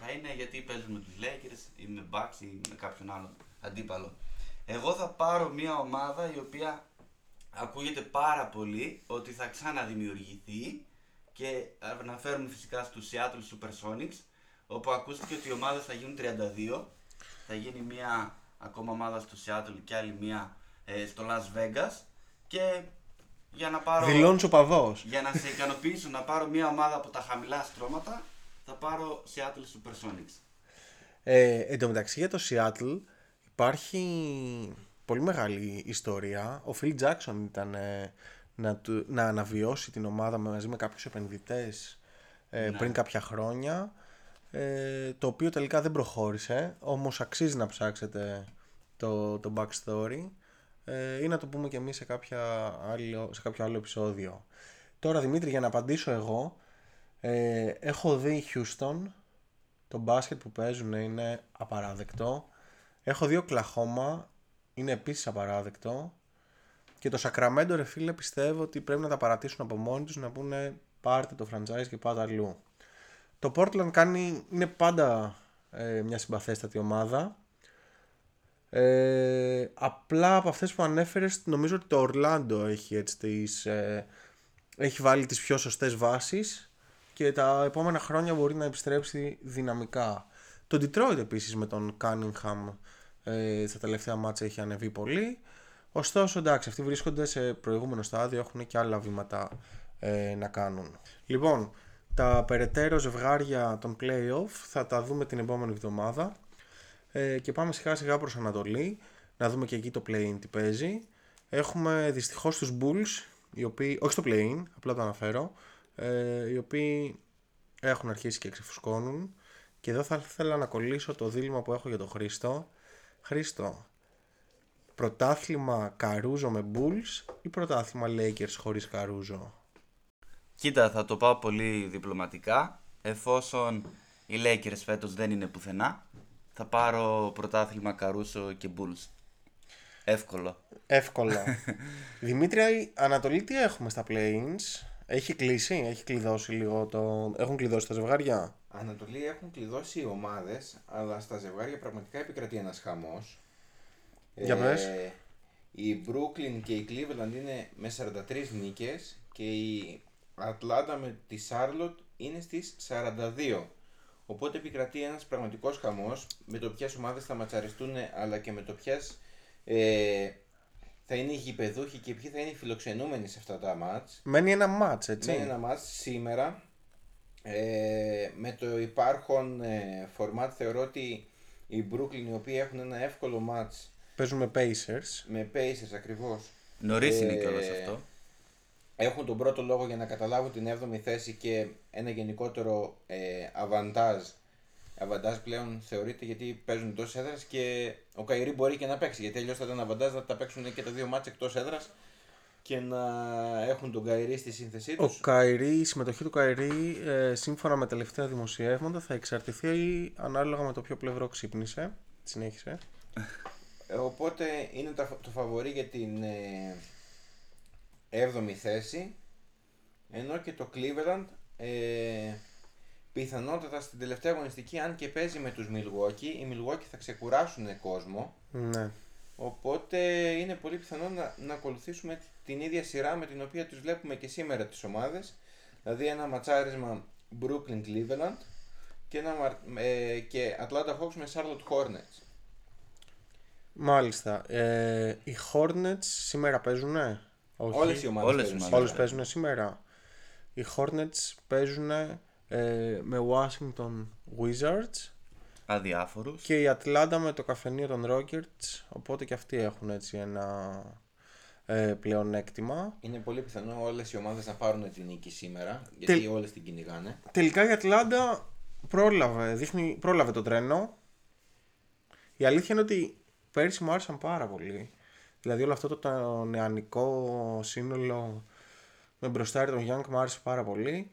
θα είναι γιατί παίζουν με τους Lakers ή με Bucks ή με κάποιον άλλον αντίπαλο. Εγώ θα πάρω μια ομάδα η οποία ακούγεται πάρα πολύ ότι θα ξαναδημιουργηθεί και αναφέρουμε φυσικά στους Seattle Supersonics όπου ακούστηκε ότι οι ομάδες θα γίνουν 32 θα γίνει μια ακόμα ομάδα στο Seattle και άλλη μια ε, στο Las Vegas και για να πάρω Δηλώνεις ο παδός. για να σε ικανοποιήσω να πάρω μια ομάδα από τα χαμηλά στρώματα θα πάρω Seattle Supersonics Ε, εν τω μεταξύ για το Seattle υπάρχει πολύ μεγάλη ιστορία. Ο Phil Jackson ήταν ε, να, του- να αναβιώσει την ομάδα μαζί με κάποιους επενδυτές ε, πριν κάποια χρόνια ε, το οποίο τελικά δεν προχώρησε όμως αξίζει να ψάξετε το, το backstory ε, ή να το πούμε και εμείς σε, κάποια άλλο, σε κάποιο άλλο επεισόδιο. Τώρα Δημήτρη για να απαντήσω εγώ ε, έχω δει Houston το μπάσκετ που παίζουν είναι απαράδεκτο. Έχω δει Οκλαχώμα, είναι επίσης απαράδεκτο. Και το Σακραμέντο ρε φίλε πιστεύω ότι πρέπει να τα παρατήσουν από μόνοι τους να πούνε πάρτε το franchise και πάτε αλλού. Το Portland κάνει, είναι πάντα ε, μια συμπαθέστατη ομάδα. Ε, απλά από αυτές που ανέφερες νομίζω ότι το Orlando έχει έτσι τις, ε, έχει βάλει τις πιο σωστές βάσεις και τα επόμενα χρόνια μπορεί να επιστρέψει δυναμικά. Το Detroit επίσης με τον Cunningham ε, στα τελευταία μάτσα έχει ανεβεί πολύ. Ωστόσο εντάξει αυτοί βρίσκονται σε προηγούμενο στάδιο, έχουν και άλλα βήματα ε, να κάνουν. Λοιπόν, τα περαιτέρω ζευγάρια των play-off θα τα δούμε την επόμενη εβδομάδα ε, και πάμε σιγά σιγά προς Ανατολή να δούμε και εκεί το play-in τι παίζει. Έχουμε δυστυχώς τους Bulls, οι οποίοι, όχι στο play-in, απλά το αναφέρω, ε, οι οποίοι έχουν αρχίσει και ξεφουσκώνουν και εδώ θα ήθελα να κολλήσω το δίλημα που έχω για τον Χρήστο. Χρήστο, πρωτάθλημα Καρούζο με Bulls ή πρωτάθλημα Lakers χωρίς Καρούζο; Κοίτα, θα το πάω πολύ διπλωματικά. Εφόσον οι Lakers φέτος δεν είναι πουθενά, θα πάρω πρωτάθλημα Καρούσο και Bulls. Εύκολο. Εύκολα. Δημήτρια, η Ανατολή τι έχουμε στα play-ins; Έχει κλείσει, έχει κλειδώσει λίγο το... Έχουν κλειδώσει τα ζευγάρια; Ανατολή έχουν κλειδώσει οι ομάδες, αλλά στα ζευγάρια πραγματικά επικρατεί ένας χαμός. Για πες. η Brooklyn και η Cleveland είναι με 43 νίκες και η Atlanta με τη Charlotte είναι στις 42. Οπότε επικρατεί ένας πραγματικός χαμός με το ποιες ομάδες θα ματσαριστούν αλλά και με το ποιες ε, θα είναι οι γηπεδούχοι και ποιοι θα είναι οι φιλοξενούμενοι σε αυτά τα μάτς. Μένει ένα μάτς, έτσι. Ναι, ένα μάτς σήμερα. Ε, με το υπάρχον ε, format θεωρώ ότι οι Brooklyn οι οποίοι έχουν ένα εύκολο ματς Παίζουν με Pacers. με Pacers ακριβώς Νωρίς είναι Ε, κιόλας αυτό. έχουν τον πρώτο λόγο για να καταλάβουν την 7η θέση και ένα γενικότερο ε, αβαντάζ. Αβαντάζ πλέον θεωρείται γιατί παίζουν εντός έδρας και ο Κάιρι μπορεί και να παίξει. Γιατί αλλιώς θα ήταν αβαντάζ να τα παίξουν και τα δύο ματς εκτός έδρας και να έχουν τον Κάιρι στη σύνθεσή Ο τους. Κάιρι, η συμμετοχή του Κάιρι, ε, σύμφωνα με τελευταία δημοσιεύματα, θα εξαρτηθεί ανάλογα με το ποιο πλευρό ξύπνησε. Συνέχισε. Ε, Οπότε είναι τα- το φαβορή για την ε, 7η θέση ενώ και το Cleveland ε, πιθανότατα στην τελευταία αγωνιστική αν και παίζει με τους Milwaukee οι Milwaukee θα ξεκουράσουν κόσμο. Ναι. οπότε είναι πολύ πιθανό να, να ακολουθήσουμε την ίδια σειρά με την οποία τους βλέπουμε και σήμερα τις ομάδες. Δηλαδή ένα ματσάρισμα Brooklyn Cleveland και, ένα, μα- ε, και Atlanta Hawks με Charlotte Hornets Μάλιστα. Ε, οι Hornets σήμερα παίζουνε; Όχι. Όλες οι ομάδες Όλες οι παίζουν ομάδες. Όλες σήμερα. παίζουν σήμερα. Οι Hornets παίζουν ε, με Washington Wizards αδιάφορους. Και η Ατλάντα με το καφενείο των Rockets, οπότε και αυτοί έχουν έτσι ένα ε, πλεονέκτημα. Είναι πολύ πιθανό όλες οι ομάδες να πάρουν την νίκη σήμερα, γιατί Τελ- όλες την κυνηγάνε. Τελικά η Ατλάντα πρόλαβε, δείχνει, πρόλαβε το τρένο. Η αλήθεια είναι ότι πέρσι μου άρεσαν πάρα πολύ. Δηλαδή όλο αυτό το, το νεανικό σύνολο με μπροστάρι τον Young μου άρεσε πάρα πολύ.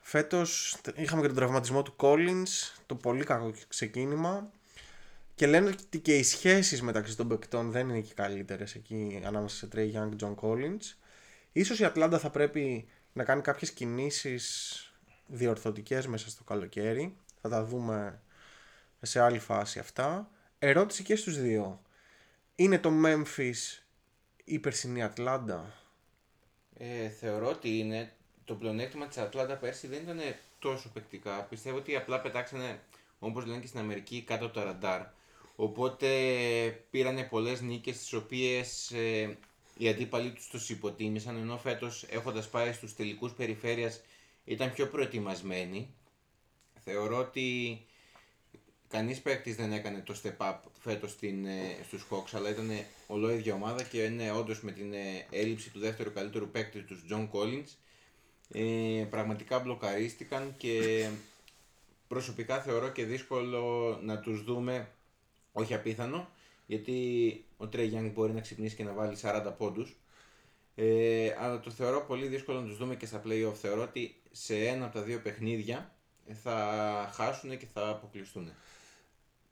Φέτος είχαμε και τον τραυματισμό του Collins, το πολύ κακό ξεκίνημα. Και λένε ότι και οι σχέσεις μεταξύ των παικτών δεν είναι και καλύτερες εκεί ανάμεσα σε Trey Young και John Collins. Ίσως η Ατλάντα θα πρέπει να κάνει κάποιες κινήσεις διορθωτικές μέσα στο καλοκαίρι. Θα τα δούμε σε άλλη φάση αυτά. Ερώτηση και στους δύο. Είναι το Memphis η περσινή Ατλάντα; Ε, θεωρώ ότι είναι το πλεονέκτημα της Ατλάντα πέρσι δεν ήταν τόσο παικτικά. Πιστεύω ότι απλά πετάξανε, όπως λένε και στην Αμερική, κάτω από το ραντάρ. Οπότε πήρανε πολλές νίκες τις οποίες ε, οι αντίπαλοι τους του υποτίμησαν. Ενώ φέτος έχοντας πάει στους τελικούς περιφέρειας ήταν πιο προετοιμασμένοι. Θεωρώ ότι κανείς παίκτης δεν έκανε το step up φέτος στην, ε, στους Hawks, αλλά ήταν ολόιδια ομάδα και είναι όντως με την ε, έλλειψη του δεύτερου καλύτερου παίκτη τους John Collins ε, πραγματικά μπλοκαρίστηκαν και προσωπικά θεωρώ και δύσκολο να τους δούμε, όχι απίθανο, γιατί ο Trey Young μπορεί να ξυπνήσει και να βάλει 40 πόντους. Ε, αλλά το θεωρώ πολύ δύσκολο να τους δούμε και στα play-off. Θεωρώ ότι σε ένα από τα δύο παιχνίδια θα χάσουν και θα αποκλειστούν.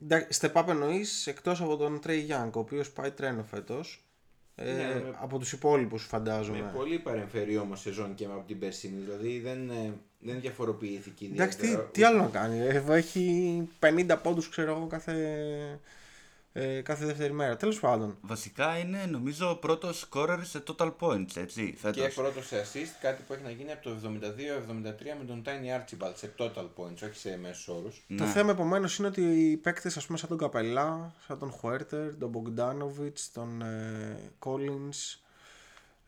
Εντάξει, Step up εννοείς εκτός από τον Trey Young, ο οποίος πάει τρένο φέτος. Ε, Ναι, με- από τους υπόλοιπους φαντάζομαι. Με πολύ παρεμφερή όμως σεζόν και από την περσίνη. Δηλαδή δεν, ε, δεν διαφοροποιήθηκε Εντάξει, τι, ιδιαίτερα. τι άλλο να κάνει. ε, Έχει 50 πόντους, ξέρω εγώ, κάθε, ε, κάθε δεύτερη μέρα. Τέλος πάντων. Βασικά είναι νομίζω ο πρώτος scorer σε total points, έτσι, Και φέτος. πρώτος σε assist, κάτι που έχει να γίνει από το 72-73 με τον Tiny Archibald σε total points, όχι σε μέσους όρους. Το θέμα επομένως είναι ότι οι παίκτες, ας πούμε, σαν τον Καπελά, σαν τον Χουέρτερ, τον Μπογκδάνοβιτ, τον ε, Collins,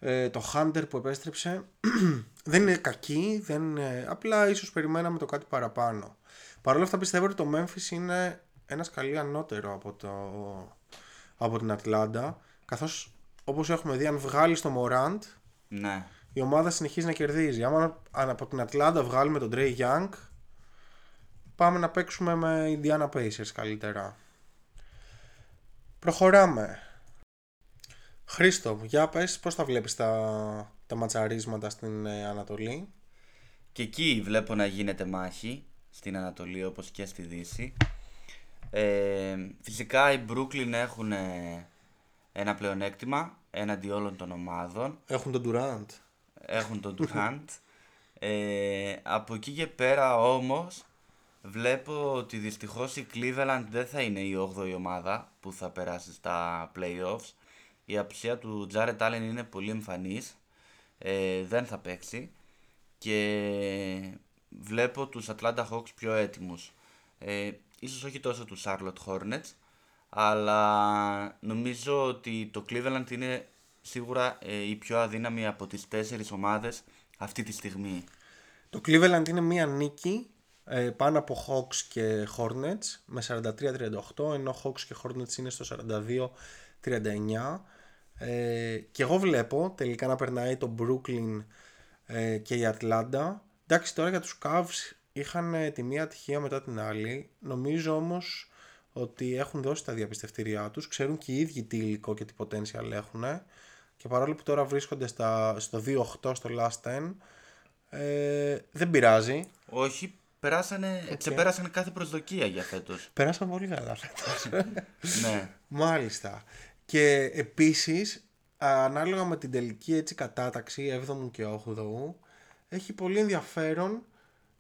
ε, τον Χάντερ που επέστρεψε, δεν είναι κακοί, δεν είναι, απλά ίσως περιμέναμε το κάτι παραπάνω. Παρ' όλα αυτά πιστεύω ότι το Memphis είναι ένα σκαλί ανώτερο από, το, από την Ατλάντα, καθώς όπως έχουμε δει αν βγάλει το Morant, Ναι. η ομάδα συνεχίζει να κερδίζει. Άμα αν από την Ατλάντα βγάλουμε τον Trey Young, πάμε να παίξουμε με Indiana Pacers καλύτερα. Προχωράμε. Χρήστο, για πες πώς τα βλέπεις τα, τα ματσαρίσματα στην ε, Ανατολή; Και εκεί βλέπω να γίνεται μάχη στην Ανατολή όπως και στη Δύση. Ε, φυσικά οι Brooklyn έχουν ε, ένα πλεονέκτημα έναντι όλων των ομάδων. Έχουν τον Durant. Έχουν τον Durant. ε, από εκεί και πέρα όμως βλέπω ότι δυστυχώς η Cleveland δεν θα είναι η 8η ομάδα που θα περάσει στα playoffs. Η απουσία του Jared Allen είναι πολύ εμφανής. Ε, δεν θα παίξει. Και βλέπω τους Atlanta Hawks πιο έτοιμους. Ε, ίσως όχι τόσο τους Charlotte Hornets, αλλά νομίζω ότι το Cleveland είναι σίγουρα ε, η πιο αδύναμη από τις τέσσερις ομάδες αυτή τη στιγμή. Το Cleveland είναι μία νίκη ε, πάνω από Hawks και Hornets με 43-38 ενώ Hawks και Hornets είναι στο 42-39 ε, και εγώ βλέπω τελικά να περνάει το Brooklyn ε, και η Atlanta εντάξει τώρα για τους Cavs είχαν ε, τη μία ατυχία μετά την άλλη νομίζω όμως ότι έχουν δώσει τα διαπιστευτήριά τους ξέρουν και οι ίδιοι τι υλικό και τι potential έχουν και παρόλο που τώρα βρίσκονται στα, στο 2-8 στο last 10 ε, δεν πειράζει. Όχι, περάσανε, ξεπέρασανε κάθε προσδοκία για φέτος. Πέρασαν πολύ καλά φέτος. ναι. Μάλιστα. Και επίσης, ανάλογα με την τελική έτσι κατάταξη 7ου και 8ου, έχει πολύ ενδιαφέρον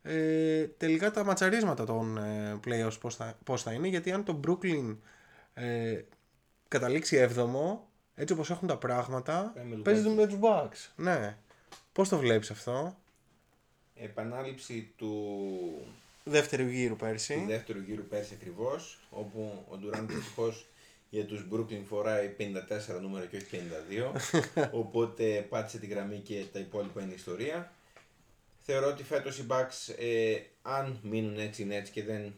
ε, τελικά τα ματσαρίσματα των ε, playoffs πώς θα, πώς θα είναι, γιατί αν το Brooklyn ε, καταλήξει 7ο, έτσι όπως έχουν τα πράγματα, Ε, με παίζει με τους Bucks. Ναι. Πώς το βλέπεις αυτό; Επανάληψη του, Δεύτερου γύρου του πέρσι. δεύτερου γύρου πέρσι ακριβώς, όπου ο Durant δυστυχώς για τους Brooklyn φοράει 54 νούμερο και όχι 52, οπότε πάτησε τη γραμμή και τα υπόλοιπα είναι ιστορία. Θεωρώ ότι φέτος οι Bucks, ε, αν μείνουν έτσι είναι έτσι και δεν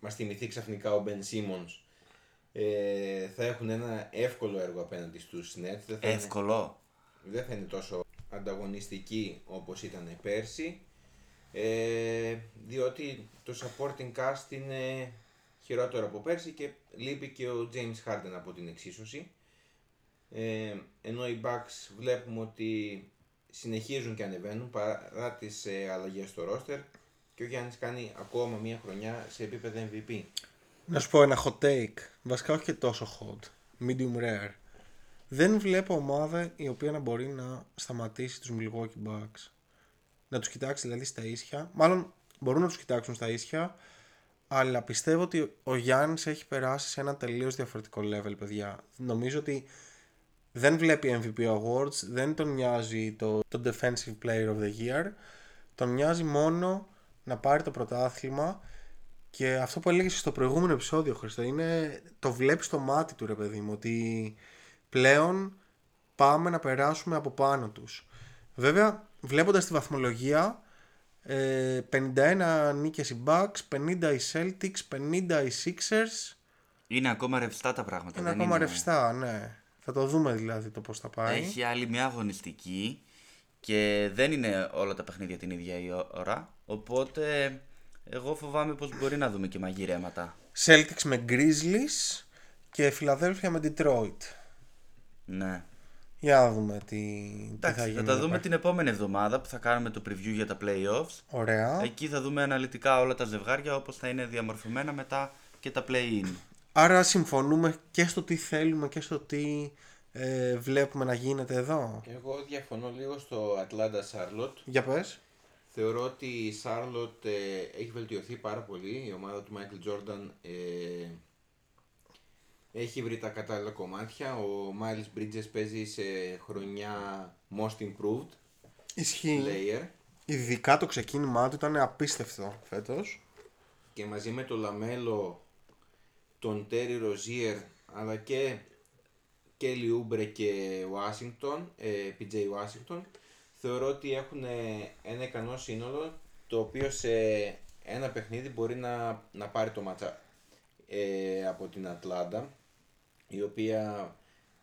μας θυμηθεί ξαφνικά ο Ben Simmons ε, θα έχουν ένα εύκολο έργο απέναντι στους Nets. Δεν θα είναι- Εύκολο. δεν θα είναι τόσο ανταγωνιστική όπως ήταν πέρσι ε, διότι το supporting cast είναι χειρότερο από πέρσι και λείπει και ο James Harden από την εξίσωση ε, ενώ οι Bucks βλέπουμε ότι συνεχίζουν και ανεβαίνουν παρά τις ε, αλλαγές στο roster και ο Γιάννης κάνει ακόμα μία χρονιά σε επίπεδο MVP. Να σου πω ένα hot take. Βασικά όχι και τόσο hot. Medium rare. Δεν βλέπω ομάδα η οποία να μπορεί να σταματήσει τους Milwaukee Bucks. Να τους κοιτάξει δηλαδή στα ίσια. Μάλλον μπορούν να τους κοιτάξουν στα ίσια. Αλλά πιστεύω ότι ο Γιάννης έχει περάσει σε ένα τελείως διαφορετικό level, παιδιά. Νομίζω ότι δεν βλέπει MVP Awards, δεν τον νοιάζει το, το Defensive Player of the Year. Τον νοιάζει μόνο να πάρει το πρωτάθλημα και αυτό που έλεγες στο προηγούμενο επεισόδιο, Χριστό, είναι το βλέπεις στο μάτι του ρε παιδί μου, ότι πλέον πάμε να περάσουμε από πάνω τους. Βέβαια, βλέποντας τη βαθμολογία, ε, 51 νίκες οι Bucks, 50 οι Celtics, 50 οι Sixers, Είναι ακόμα ρευστά τα πράγματα. είναι δεν ακόμα είναι... ρευστά, ναι. Θα το δούμε δηλαδή το πώς θα πάει. Έχει άλλη μια αγωνιστική και δεν είναι όλα τα παιχνίδια την ίδια η ώρα. Οπότε εγώ φοβάμαι πως μπορεί να δούμε και μαγειρέματα. Celtics με Grizzlies και Philadelphia με Detroit. Ναι. Για να δούμε τι, τι Εντάξει, θα θα, γίνει. τα εδώ δούμε πέρα. την επόμενη εβδομάδα που θα κάνουμε το preview για τα playoffs. Ωραία. Εκεί θα δούμε αναλυτικά όλα τα ζευγάρια όπως θα είναι διαμορφωμένα μετά και τα play-in. Άρα συμφωνούμε και στο τι θέλουμε και στο τι ε, βλέπουμε να γίνεται εδώ. Εγώ διαφωνώ λίγο στο Atlanta Charlotte. Για πες. Θεωρώ ότι η Charlotte ε, έχει βελτιωθεί πάρα πολύ. Η ομάδα του Michael Jordan ε, έχει βρει τα κατάλληλα κομμάτια. Ο Miles Bridges παίζει σε χρονιά most improved Ισχύει. player Ειδικά το ξεκίνημά του ήταν απίστευτο φέτος. και μαζί με τον LaMelo, τον Terry Rozier αλλά και Kelly Oubre και Washington, ε, PJ Washington θεωρώ ότι έχουν ε, ένα ικανό σύνολο το οποίο σε ένα παιχνίδι μπορεί να, να πάρει το ματς ε, από την Ατλάντα η οποία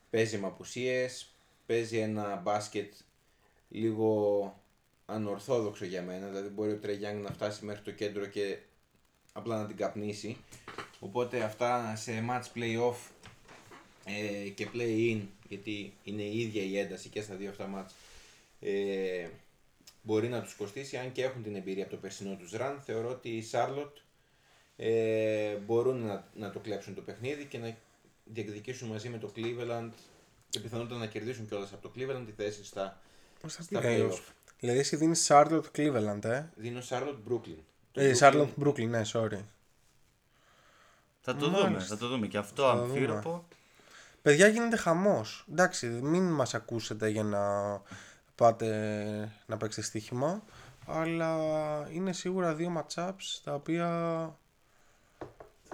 παίζει με απουσίες, παίζει ένα μπάσκετ λίγο ανορθόδοξο για μένα, δηλαδή μπορεί ο Τρεγιάνγκ να φτάσει μέχρι το κέντρο και απλά να την καπνίσει. Οπότε αυτά σε match play-off ε, και play-in, γιατί είναι η ίδια η ένταση και στα δύο αυτά match, ε, μπορεί να τους κοστίσει, αν και έχουν την εμπειρία από το περσινό τους run. Θεωρώ ότι οι Charlotte ε, μπορούν να, να το κλέψουν το παιχνίδι και να διεκδικήσουν μαζί με το Cleveland και πιθανότατα να κερδίσουν κιόλας από το Cleveland τη θέση στα, Στα στα playoff. play-off. Δηλαδή εσύ δίνεις Charlotte Cleveland, ε; Δίνω Charlotte Brooklyn. Το ε Brooklyn- Charlotte Brooklyn, ναι, sorry. Θα το Μάλιστα. δούμε, θα το δούμε και αυτό Θα το αμφίροπο. Παιδιά γίνεται χαμός. Εντάξει, μην μας ακούσετε για να πάτε να παίξετε στοίχημα. Αλλά είναι σίγουρα δύο matchups τα οποία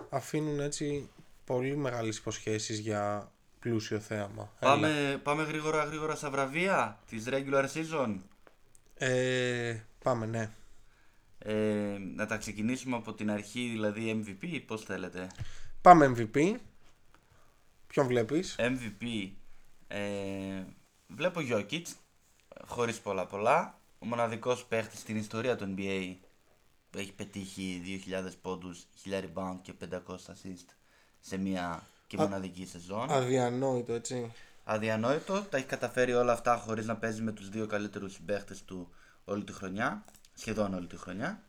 αφήνουν έτσι πολύ μεγάλες υποσχέσεις για πλούσιο θέαμα. Έλα. Πάμε, πάμε γρήγορα γρήγορα στα βραβεία της regular season. Ε, πάμε, ναι. Ε, να τα ξεκινήσουμε από την αρχή, δηλαδή MVP, ή πώς θέλετε; Πάμε MVP. Ποιον βλέπεις; MVP. Ε, βλέπω Jokic, χωρίς πολλά πολλά. Ο μοναδικός παίχτης στην ιστορία του NBA που έχει πετύχει 2.000 πόντους, 1.000 rebound και 500 assist σε μία και μοναδική σεζόν. Αδιανόητο, έτσι. Αδιανόητο, τα έχει καταφέρει όλα αυτά χωρίς να παίζει με τους δύο καλύτερους συμπαίχτες του όλη τη χρονιά, σχεδόν όλη τη χρονιά.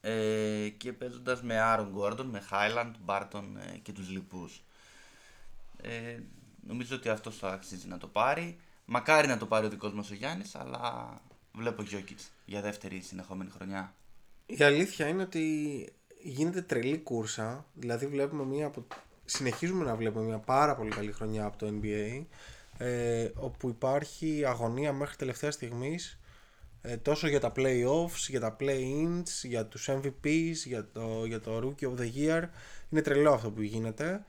Ε, και παίζοντας με Άρον Gordon, με Highland, Barton ε, και τους λοιπούς. Ε, νομίζω ότι αυτός θα αξίζει να το πάρει. Μακάρι να το πάρει ο δικός μας ο Γιάννης, αλλά βλέπω Jokic για δεύτερη συνεχόμενη χρονιά. Η αλήθεια είναι ότι γίνεται τρελή κούρσα. Δηλαδή βλέπουμε μια από... συνεχίζουμε να βλέπουμε μια πάρα πολύ καλή χρονιά από το NBA ε, όπου υπάρχει αγωνία μέχρι τελευταία στιγμής ε, τόσο για τα playoffs, για τα play-ins, για τους MVPs, για το, για το Rookie of the Year. Είναι τρελό αυτό που γίνεται.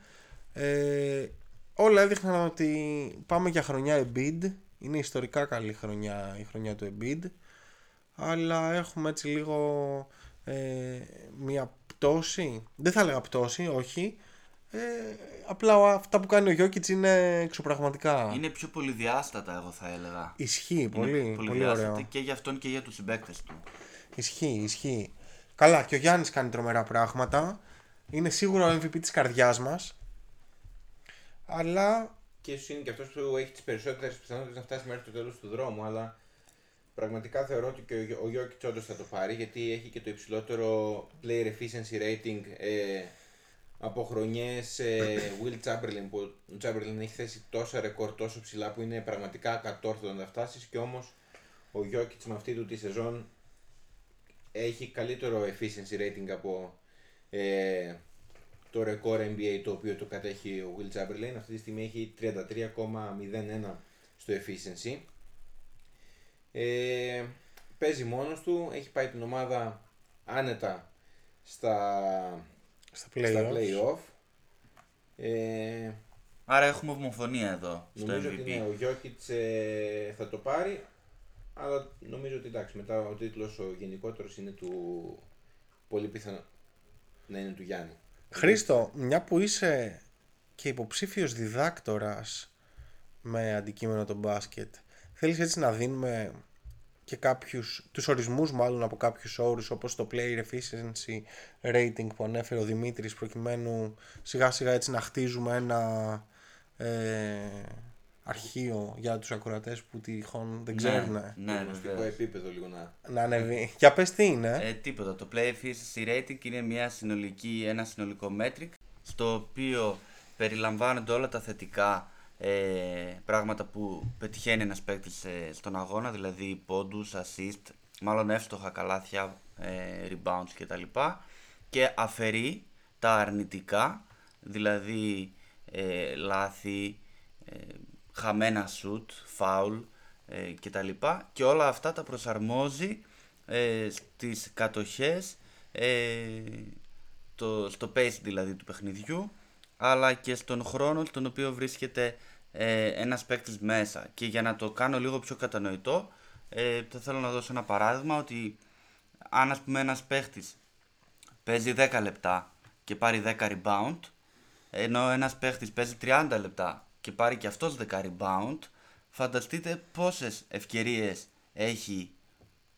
Ε, όλα έδειχναν ότι πάμε για χρονιά Embiid. Είναι ιστορικά καλή χρονιά η χρονιά του Embiid αλλά έχουμε έτσι λίγο ε, μια πτώση. Δεν θα έλεγα πτώση, όχι. Ε, απλά αυτά που κάνει ο Γιώκητς είναι εξωπραγματικά. Είναι πιο πολυδιάστατα, εγώ θα έλεγα. Ισχύει, Είναι πολύ, πολύ πολυδιάστατη ωραίο. και για αυτόν και για τους συμπαίκτες του. Ισχύει, ισχύει. Καλά, και ο Γιάννης κάνει τρομερά πράγματα. Είναι σίγουρα ο MVP της καρδιάς μας. Αλλά Και ίσως είναι και αυτός που έχει τις περισσότερες πιθανότητες να φτάσει μέχρι το τέλος του δρόμου. Αλλά πραγματικά θεωρώ ότι και ο, ο Γιώκητς όντως θα το πάρει γιατί έχει και το υψηλότερο player efficiency rating ε, από χρονιές ε, Will Chamberlain. Που ο Chamberlain έχει θέσει τόσα ρεκόρ τόσο ψηλά που είναι πραγματικά ακατόρθωτο να τα φτάσεις. Και όμως ο Γιώκητ με αυτή του τη σεζόν έχει καλύτερο efficiency rating από ε, το ρεκόρ NBA το οποίο το κατέχει ο Will Chamberlain. Αυτή τη στιγμή έχει 33,01 στο efficiency. Ε, παίζει μόνος του, έχει πάει την ομάδα άνετα στα, στα στα play-offs. play-off. Ε, Άρα έχουμε ομοφωνία εδώ στο νομίζω ότι MVP. ναι, ο Jokic ε, θα το πάρει, αλλά νομίζω ότι εντάξει, μετά ο τίτλος ο γενικότερος είναι του πολύ πιθανό να είναι του Γιάννη. Χρήστο, μια που είσαι και υποψήφιος διδάκτορας με αντικείμενο το μπάσκετ, θέλεις έτσι να δίνουμε και κάποιους, τους ορισμούς μάλλον από κάποιους όρους όπως το player efficiency rating που ανέφερε ο Δημήτρης προκειμένου σιγά σιγά έτσι να χτίζουμε ένα ε, αρχείο για τους ακροατές που τυχόν δεν ξέρουν Ναι, ναι, Γνωστικό βεβαίως. επίπεδο λίγο να να ανεβεί. Για πες τι είναι. Ε, τίποτα. Το Play Efficiency Rating είναι μια συνολική, ένα συνολικό metric στο οποίο περιλαμβάνονται όλα τα θετικά ε, πράγματα που πετυχαίνει ένας παίκτης ε, στον αγώνα, δηλαδή πόντους, assist, μάλλον εύστοχα καλάθια, ε, rebounds κτλ. Και αφαιρεί τα αρνητικά, δηλαδή ε, λάθη, ε, χαμένα shoot, foul ε, κτλ. Και όλα αυτά τα προσαρμόζει ε, στις κατοχές, ε, το, στο pace δηλαδή του παιχνιδιού, αλλά και στον χρόνο στον οποίο βρίσκεται ε, ένας παίκτης μέσα. Και για να το κάνω λίγο πιο κατανοητό, ε, θα θέλω να δώσω ένα παράδειγμα ότι αν ας πούμε ένας παίκτης παίζει 10 λεπτά και πάρει 10 rebound, ενώ ένας παίχτης παίζει 30 λεπτά και πάρει και αυτός 10 rebound, φανταστείτε πόσες ευκαιρίες έχει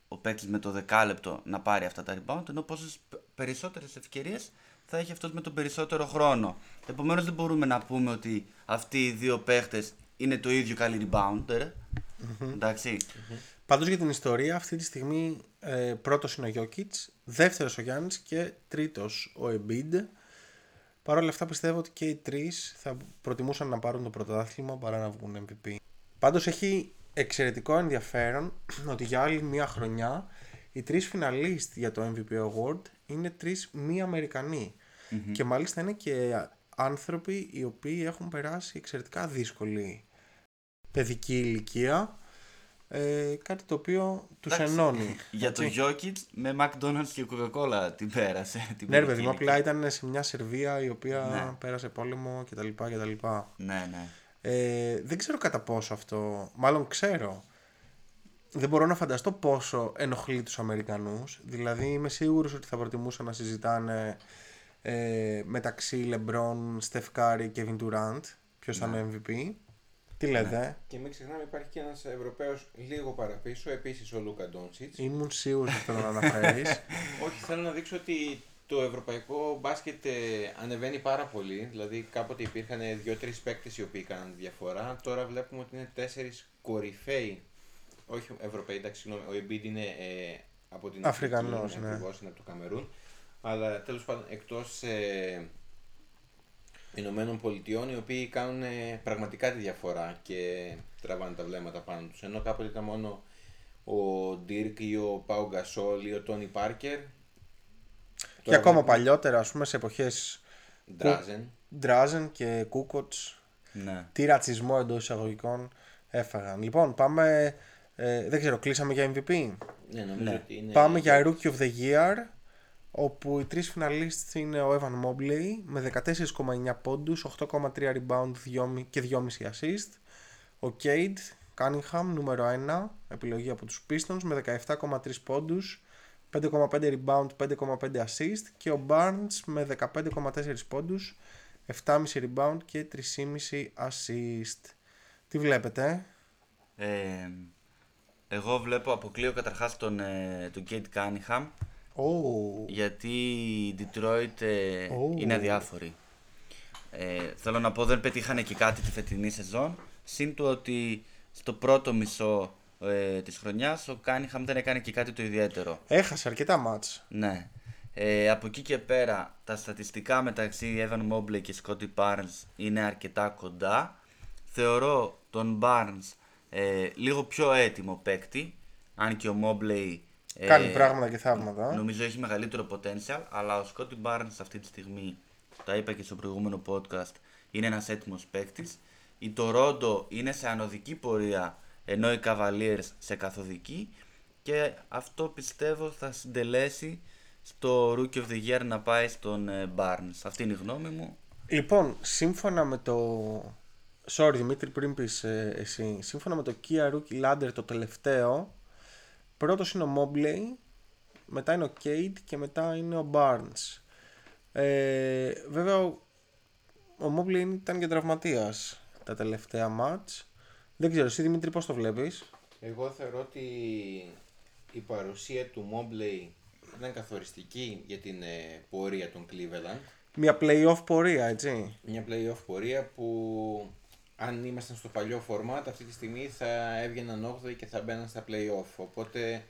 ο παίκτης με το δεκάλεπτο να πάρει αυτά τα rebound, ενώ πόσες π- περισσότερες ευκαιρίες θα έχει αυτός με τον περισσότερο χρόνο. Επομένως δεν μπορούμε να πούμε ότι αυτοί οι δύο παίχτες είναι το ίδιο καλή rebounder. Εντάξει. Πάντως για την ιστορία αυτή τη στιγμή ε, πρώτος είναι ο Γιώκητς, δεύτερος ο Γιάννης και τρίτος ο Embiid. Παρ' όλα αυτά πιστεύω ότι και οι τρεις θα προτιμούσαν να πάρουν το πρωτάθλημα παρά να βγουν MVP. Πάντως έχει εξαιρετικό ενδιαφέρον ότι για άλλη μία χρονιά οι τρεις φιναλίστ για το MVP Award είναι τρεις μη αμερικανοι Και μάλιστα είναι και άνθρωποι οι οποίοι έχουν περάσει εξαιρετικά δύσκολη παιδική ηλικία ε, κάτι το οποίο τους Εντάξει, ενώνει. Για το Jokic με McDonald's και Coca-Cola την πέρασε. Την Ναι, ρε παιδική παιδί μου, ηλικία. απλά ήταν σε μια Σερβία η οποία Ναι. πέρασε πόλεμο κτλ. κτλ. Ναι, ναι. Ε, δεν ξέρω κατά πόσο αυτό. Μάλλον ξέρω. Δεν μπορώ να φανταστώ πόσο ενοχλεί τους Αμερικανούς. Δηλαδή είμαι σίγουρος ότι θα προτιμούσαν να συζητάνε ε, μεταξύ LeBron, Steph Curry και Kevin Durant. Ποιος θα Ναι. είναι MVP. Τι λέτε; Και μην ξεχνάμε υπάρχει και ένας Ευρωπαίος λίγο παραπίσω, επίσης ο Λούκα Ντόνσιτς. Ήμουν σίγουρος ότι θέλω να αναφέρεις. Όχι, θέλω να δείξω ότι το ευρωπαϊκό μπάσκετ ε, ανεβαίνει πάρα πολύ. Δηλαδή κάποτε υπήρχαν δύο-τρεις παίκτες οι οποίοι κάναν τη διαφορά. Τώρα βλέπουμε ότι είναι τέσσερις κορυφαίοι. Όχι Ευρωπαίοι, εντάξει, συγγνώμη. Ο Embiid είναι ε, από την Αφρικανός, Αφρική, ναι. ακριβώς, είναι από το Καμερούν. Αλλά τέλος πάντων εκτός ε, Ηνωμένων Πολιτειών, οι οποίοι κάνουν ε, πραγματικά τη διαφορά και τραβάνε τα βλέμματα πάνω τους. Ενώ κάποτε ήταν μόνο ο Ντίρκ ή ο Πάου Γκασόλ ή ο Τόνι Πάρκερ. και ακόμα παλιότερα, ας πούμε, σε εποχές Ντράζεν. Ντράζεν και Κούκοτς ναι. τι ρατσισμό εντός εισαγωγικών έφαγαν. Λοιπόν, πάμε. Ε, δεν ξέρω, κλείσαμε για MVP. Ναι, νομίζω ότι είναι. Πάμε για Rookie of the Year. Όπου οι τρεις φιναλίστ είναι ο Evan Mobley με 14,9 πόντους, 8,3 rebound 2,5 και 2,5 assist. Ο Cade Cunningham νούμερο 1, επιλογή από τους Pistons με 17,3 πόντους, 5,5 rebound, 5,5 assist και ο Barnes με 15,4 πόντους, 7,5 rebound και 3,5 assist. Τι βλέπετε, Ε, εγώ βλέπω, αποκλείω καταρχάς τον, ε, τον Kate Cunningham oh. γιατί η Detroit ε, Ω. είναι αδιάφορη. Ε, θέλω να πω δεν πετύχανε και κάτι τη φετινή σεζόν. Συν του ότι στο πρώτο μισό ε, της χρονιάς ο Cunningham δεν έκανε και κάτι το ιδιαίτερο. έχασε αρκετά μάτς. Ναι. Ε, από εκεί και πέρα τα στατιστικά μεταξύ Evan Mobley και Scotty Barnes είναι αρκετά κοντά. Θεωρώ τον Barnes ε, λίγο πιο έτοιμο παίκτη, αν και ο Mobley ε, Κάνει πράγματα και θαύματα. Νομίζω έχει μεγαλύτερο potential, αλλά ο Scotty Barnes αυτή τη στιγμή, τα είπα και στο προηγούμενο podcast, είναι ένας έτοιμος παίκτης. Η Toronto είναι σε ανωδική πορεία, ενώ οι Cavaliers σε καθοδική και αυτό πιστεύω θα συντελέσει στο Rookie of the Year να πάει στον ε, Barnes. Αυτή είναι η γνώμη μου. Λοιπόν, σύμφωνα με το. Sorry Δημήτρη, πριν πεις ε, εσύ. Σύμφωνα με το Kia Rookie Ladder το τελευταίο, πρώτος είναι ο Mobley, μετά είναι ο Cade και μετά είναι ο Barnes. Ε, βέβαια, ο, ο Mobley ήταν και τραυματίας τα τελευταία μάτς. Δεν ξέρω, εσύ Δημήτρη πώς το βλέπεις; Εγώ θεωρώ ότι η παρουσία του Mobley ήταν καθοριστική για την ε, πορεία των Cleveland. Μια playoff πορεία, έτσι. Μια playoff πορεία που αν ήμασταν στο παλιό format αυτή τη στιγμή θα έβγαιναν 8 και θα μπαίναν στα playoff. Οπότε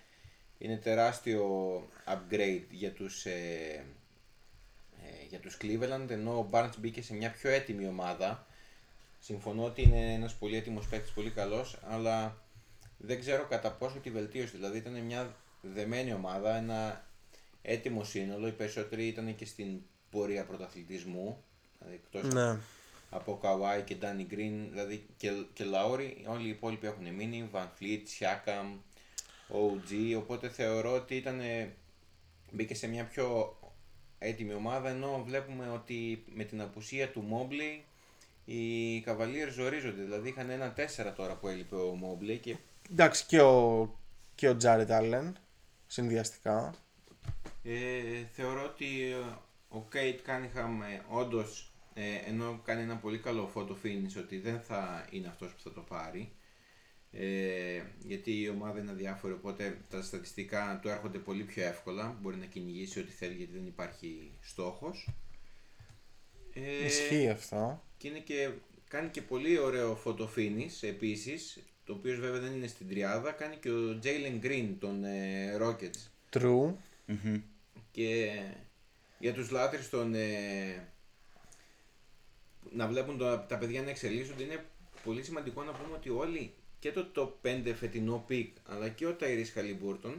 είναι τεράστιο upgrade για τους, ε, ε, για τους Cleveland ενώ ο Barnes μπήκε σε μια πιο έτοιμη ομάδα. Συμφωνώ ότι είναι ένας πολύ έτοιμος παίκτης, πολύ καλός, αλλά δεν ξέρω κατά πόσο τη βελτίωσε. Δηλαδή ήταν μια δεμένη ομάδα, ένα έτοιμο σύνολο. Οι περισσότεροι ήταν και στην πορεία πρωταθλητισμού. Δηλαδή εκτός Ναι. από Καουάι και Ντάνι Γκριν, δηλαδή και, και Λάουρι, όλοι οι υπόλοιποι έχουν μείνει, Van Fleet, Siakam, OG, οπότε θεωρώ ότι ήταν, μπήκε σε μια πιο έτοιμη ομάδα, ενώ βλέπουμε ότι με την απουσία του Mobley οι Cavaliers ζορίζονται, δηλαδή είχαν ένα 4 τώρα που έλειπε ο Mobley και Εντάξει, και ο, και ο Jared Allen συνδυαστικά. Ε, θεωρώ ότι ε, ο Κέιτ Κάνιχαμ ε, όντω ενώ κάνει ένα πολύ καλό photo finish ότι δεν θα είναι αυτός που θα το πάρει ε, γιατί η ομάδα είναι αδιάφορη οπότε τα στατιστικά του έρχονται πολύ πιο εύκολα μπορεί να κυνηγήσει ό,τι θέλει γιατί δεν υπάρχει στόχος ε, Ισχύει αυτό. και, είναι και κάνει και πολύ ωραίο photo finish επίσης το οποίο βέβαια δεν είναι στην τριάδα κάνει και ο Jalen Green των ε, Rockets True. και για τους λάτρεις των ε, να βλέπουν το, τα παιδιά να εξελίσσονται είναι πολύ σημαντικό να πούμε ότι όλοι και το top 5 φετινό pick αλλά και ο Tyrese Haliburton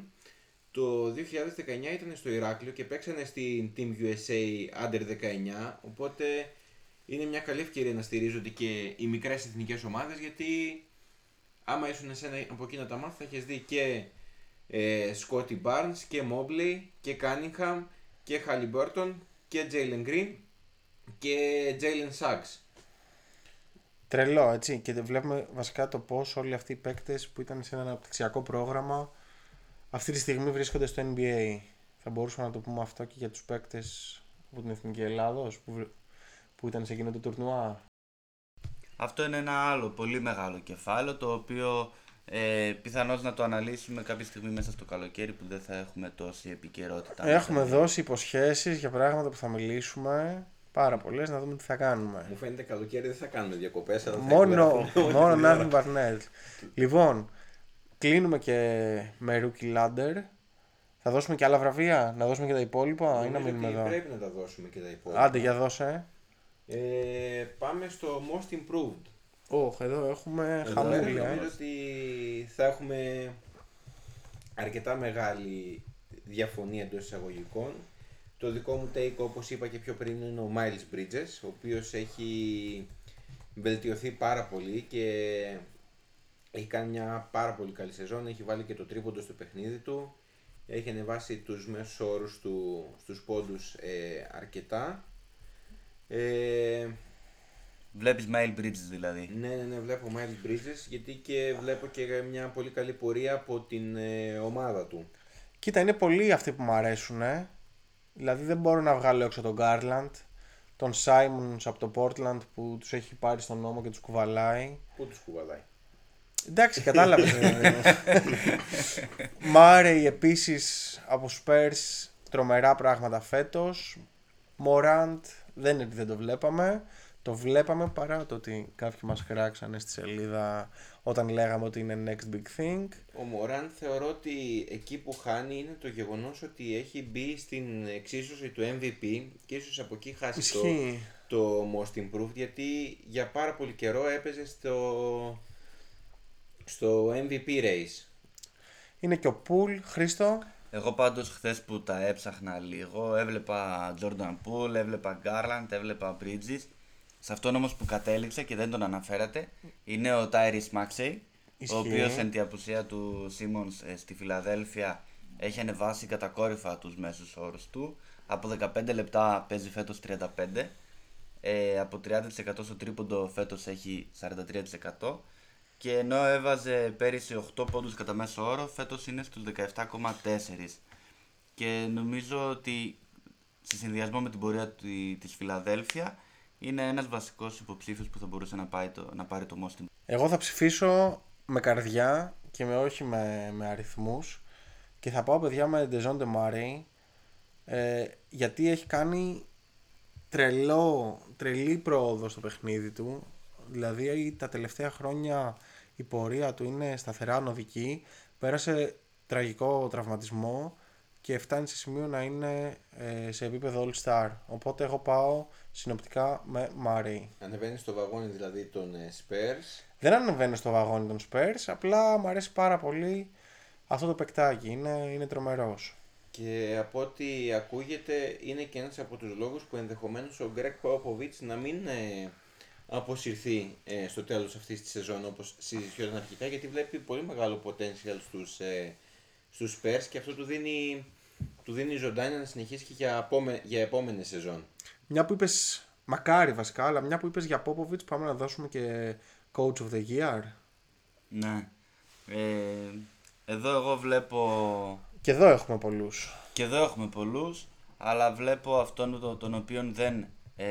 το 2019 ήταν στο Ηράκλειο και παίξανε στην Team USA Under 19 οπότε είναι μια καλή ευκαιρία να στηρίζονται και οι μικρές εθνικές ομάδες γιατί άμα ήσουν σε ένα από εκείνα τα μάτια θα έχεις δει και ε, Scotty Barnes και Mobley και Cunningham και Halliburton και Jalen Green και Jalen Suggs. Τρελό, έτσι. Και βλέπουμε βασικά το πώς όλοι αυτοί οι παίκτες που ήταν σε ένα αναπτυξιακό πρόγραμμα αυτή τη στιγμή βρίσκονται στο NBA. Θα μπορούσαμε να το πούμε αυτό και για τους παίκτες από την Εθνική Ελλάδος που, βρ- που ήταν σε εκείνο το τουρνουά. Αυτό είναι ένα άλλο πολύ μεγάλο κεφάλαιο το οποίο ε, πιθανώς να το αναλύσουμε κάποια στιγμή μέσα στο καλοκαίρι που δεν θα έχουμε τόση επικαιρότητα. Έχουμε δώσει υποσχέσεις για πράγματα που θα μιλήσουμε. Πάρα πολλές, να δούμε τι θα κάνουμε. Μου φαίνεται καλοκαίρι δεν θα κάνουμε διακοπές, αλλά θα Μόνο, ηχογραφούμε όλη μόνο την να ώρα. έχουμε Barnett. Λοιπόν, κλείνουμε και με Rookie Ladder. Θα δώσουμε και άλλα βραβεία, να δώσουμε και τα υπόλοιπα; Ή να Νομίζω μείνουμε ότι εδώ; Πρέπει να τα δώσουμε και τα υπόλοιπα. Άντε για δώσε. Ε, πάμε στο Most Improved. Ωχ, εδώ έχουμε Εδώ χαμούλια. Νομίζω ε. ότι θα έχουμε αρκετά μεγάλη διαφωνία εντός εισαγωγικών. Το δικό μου take, όπως είπα και πιο πριν, είναι ο Miles Bridges, ο οποίος έχει βελτιωθεί πάρα πολύ και έχει κάνει μια πάρα πολύ καλή σεζόν, έχει βάλει και το τρίποντο στο παιχνίδι του, έχει ανεβάσει τους μέσους όρους του στους πόντους ε, αρκετά. Ε, Βλέπεις Mail Bridges δηλαδή. ναι, ναι, ναι, βλέπω Miles Bridges γιατί και βλέπω και μια πολύ καλή πορεία από την ε, ομάδα του. Κοίτα, είναι πολλοί αυτοί που μου αρέσουν. Ε. Δηλαδή δεν μπορώ να βγάλω έξω τον Garland, τον Simons από το Portland που τους έχει πάρει στον νόμο και τους κουβαλάει. Πού τους κουβαλάει; Εντάξει, κατάλαβες. Μάρεϊ επίσης από Spurs τρομερά πράγματα φέτος. Μοράντ δεν είναι ότι δεν το βλέπαμε. Το βλέπαμε παρά το ότι κάποιοι μας χράξανε στη σελίδα όταν λέγαμε ότι είναι next big thing. Ο Μωράν θεωρώ ότι εκεί που χάνει είναι το γεγονός ότι έχει μπει στην εξίσωση του MVP και ίσως από εκεί χάσει το, Ισχύει. το most improved γιατί για πάρα πολύ καιρό έπαιζε στο, στο MVP race. Είναι και ο Πουλ, Χρήστο. Εγώ πάντως χθες που τα έψαχνα λίγο έβλεπα Jordan Poole, έβλεπα Garland, έβλεπα Bridges. Σε αυτόν όμως που κατέληξε και δεν τον αναφέρατε είναι ο Tyrese Maxey Ισχύει. ο οποίος εν τη απουσία του Simmons ε, στη Φιλαδέλφια έχει ανεβάσει κατακόρυφα τους μέσους όρους του. Από 15 λεπτά παίζει φέτος 35. Ε, από 30% στο τρίποντο φέτος έχει 43%. Και ενώ έβαζε πέρυσι 8 πόντους κατά μέσο όρο, φέτος είναι στους 17,4. Και νομίζω ότι σε συνδυασμό με την πορεία του- της Φιλαδέλφια είναι ένας βασικός υποψήφιος που θα μπορούσε να, πάει το, να πάρει το Most Εγώ θα ψηφίσω με καρδιά και με όχι με, με αριθμούς και θα πάω παιδιά με Ντεζόντε Μάρεϊ ε, γιατί έχει κάνει τρελό, τρελή πρόοδο στο παιχνίδι του. Δηλαδή τα τελευταία χρόνια η πορεία του είναι σταθερά νοδική πέρασε τραγικό τραυματισμό και φτάνει σε σημείο να είναι ε, σε επίπεδο All Star οπότε εγώ πάω συνοπτικά με Μάρεϊ Ανεβαίνεις στο βαγόνι δηλαδή των ε, Spurs; δεν ανεβαίνω στο βαγόνι των Spurs, απλά μου αρέσει πάρα πολύ αυτό το παικτάκι, είναι, είναι τρομερός. Και από ό,τι ακούγεται είναι και ένας από τους λόγους που ενδεχομένως ο Γκρέκ Παοποβίτς να μην ε, αποσυρθεί ε, στο τέλος αυτής της σεζόν όπως συζητιόταν αρχικά γιατί βλέπει πολύ μεγάλο potential στους, ε, στους Spurs και αυτό του δίνει, του δίνει ζωντάνια να συνεχίσει και για, απόμε, για επόμενη σεζόν. Μια που είπες, μακάρι βασικά, αλλά μια που είπες για Popovich πάμε να δώσουμε και Coach of the Year. Ναι. Ε, εδώ εγώ βλέπω Και εδώ έχουμε πολλούς. Και εδώ έχουμε πολλούς, αλλά βλέπω αυτόν τον, τον οποίον δεν, ε,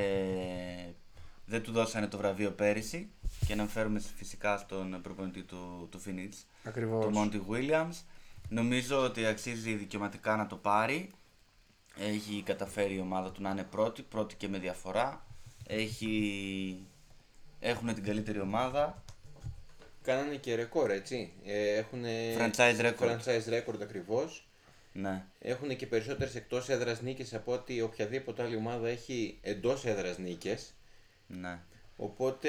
δεν του δώσανε το βραβείο πέρυσι και αναφέρουμε φυσικά στον προπονητή του, του Phoenix, Ακριβώς. τον Monty Williams. Νομίζω ότι αξίζει δικαιωματικά να το πάρει. Έχει καταφέρει η ομάδα του να είναι πρώτη, πρώτη και με διαφορά. Έχει... Έχουν την καλύτερη ομάδα. Κάνανε και ρεκόρ έτσι. Ε, έχουν Franchise record. franchise record ακριβώς. Ναι. Έχουν και περισσότερες εκτός έδρας νίκες από ότι οποιαδήποτε άλλη ομάδα έχει εντός έδρας νίκες. ναι. Οπότε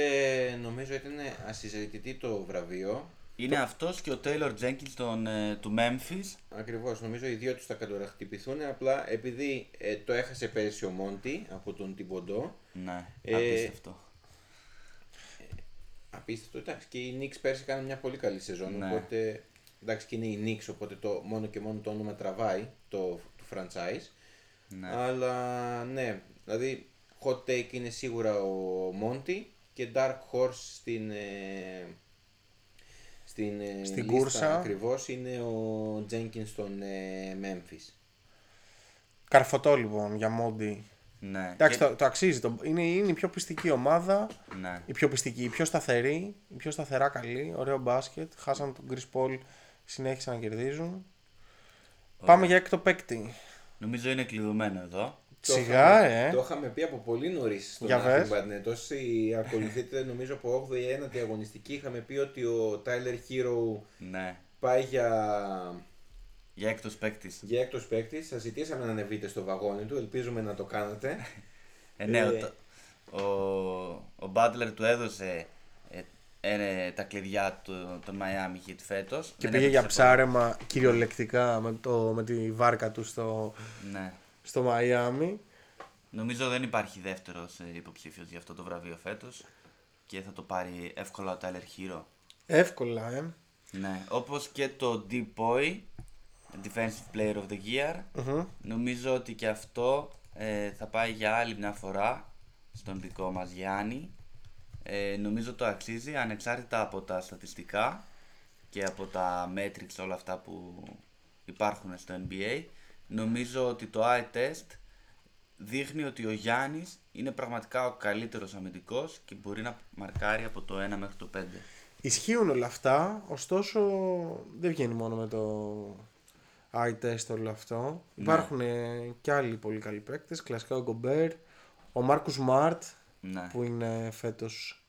νομίζω ήταν ασυζητητή το βραβείο. Είναι αυτός και ο Taylor Jenkins τον, ε, του Memphis. Ακριβώς, νομίζω οι δύο τους θα κατοραχτυπηθούν. Απλά επειδή ε, το έχασε πέρυσι ο Μόντι από τον Τιμποντό. Ναι, Ε, απίστευτο. Απίστευτο, εντάξει. Και οι Knicks πέρσι κάνουν μια πολύ καλή σεζόν. Ναι. Οπότε εντάξει και είναι οι Knicks, οπότε το, μόνο και μόνο το όνομα τραβάει το, το franchise. Ναι. Αλλά ναι, δηλαδή hot take είναι σίγουρα ο Μόντι και dark horse στην, ε, στην, ε, Στην λίστα κούρσα. ακριβώς είναι ο Jenkins των ε, Memphis. Καρφωτό λοιπόν για Μόντι. Ναι. Εντάξει, Και- το, το αξίζει. Το, είναι, είναι η πιο πιστική ομάδα. ναι. Η πιο πιστική, η πιο σταθερή, η πιο σταθερά καλή. Ωραίο μπάσκετ. Χάσαν τον Chris Paul, συνέχισαν να κερδίζουν. Πάμε για έκτο παίκτη. Νομίζω είναι κλειδωμένο εδώ. Το Σιγά, είχαμε- ε. Το είχαμε πει από πολύ νωρίς στον Για Nothing πες. But Net. Όσοι ακολουθείτε, νομίζω από 8η ή 9η αγωνιστική, είχαμε πει ότι ο Tyler Hero Ναι. πάει για, Για έκτος παίκτης. για έκτος παίκτης. Σας ζητήσαμε να ανεβείτε στο βαγόνι του, ελπίζουμε να το κάνετε. Ε, ναι, Ε, ο, ο, ο Butler του έδωσε ε, ε, τα κλειδιά του, των Miami Heat φέτος. Και Δεν πήγε για έπαιξε πολύ. ψάρεμα κυριολεκτικά με, το, με τη βάρκα του στο, Ναι. Στο Μαϊάμι. Νομίζω δεν υπάρχει δεύτερος ε, υποψήφιος για αυτό το βραβείο φέτος και θα το πάρει εύκολα ο Tyler Hero. Εύκολα, ε. Ναι, όπως και το Deep Boy, Defensive Player of the Year. Μμμ. Νομίζω ότι και αυτό ε, θα πάει για άλλη μια φορά στον δικό μας Γιάννη. Ε, νομίζω το αξίζει ανεξάρτητα από τα στατιστικά και από τα metrics όλα αυτά που, υπάρχουν στο NBA. Νομίζω ότι το eye test δείχνει ότι ο Γιάννης είναι πραγματικά ο καλύτερος αμυντικός και μπορεί να μαρκάρει από το 1 μέχρι το 5. Ισχύουν όλα αυτά, ωστόσο δεν βγαίνει μόνο με το eye test όλο αυτό. Υπάρχουν ε, και άλλοι πολύ καλοί παίκτες, κλασικά ο Γκομπέρ, ο Μάρκους Μάρτ Ναι. που είναι φέτος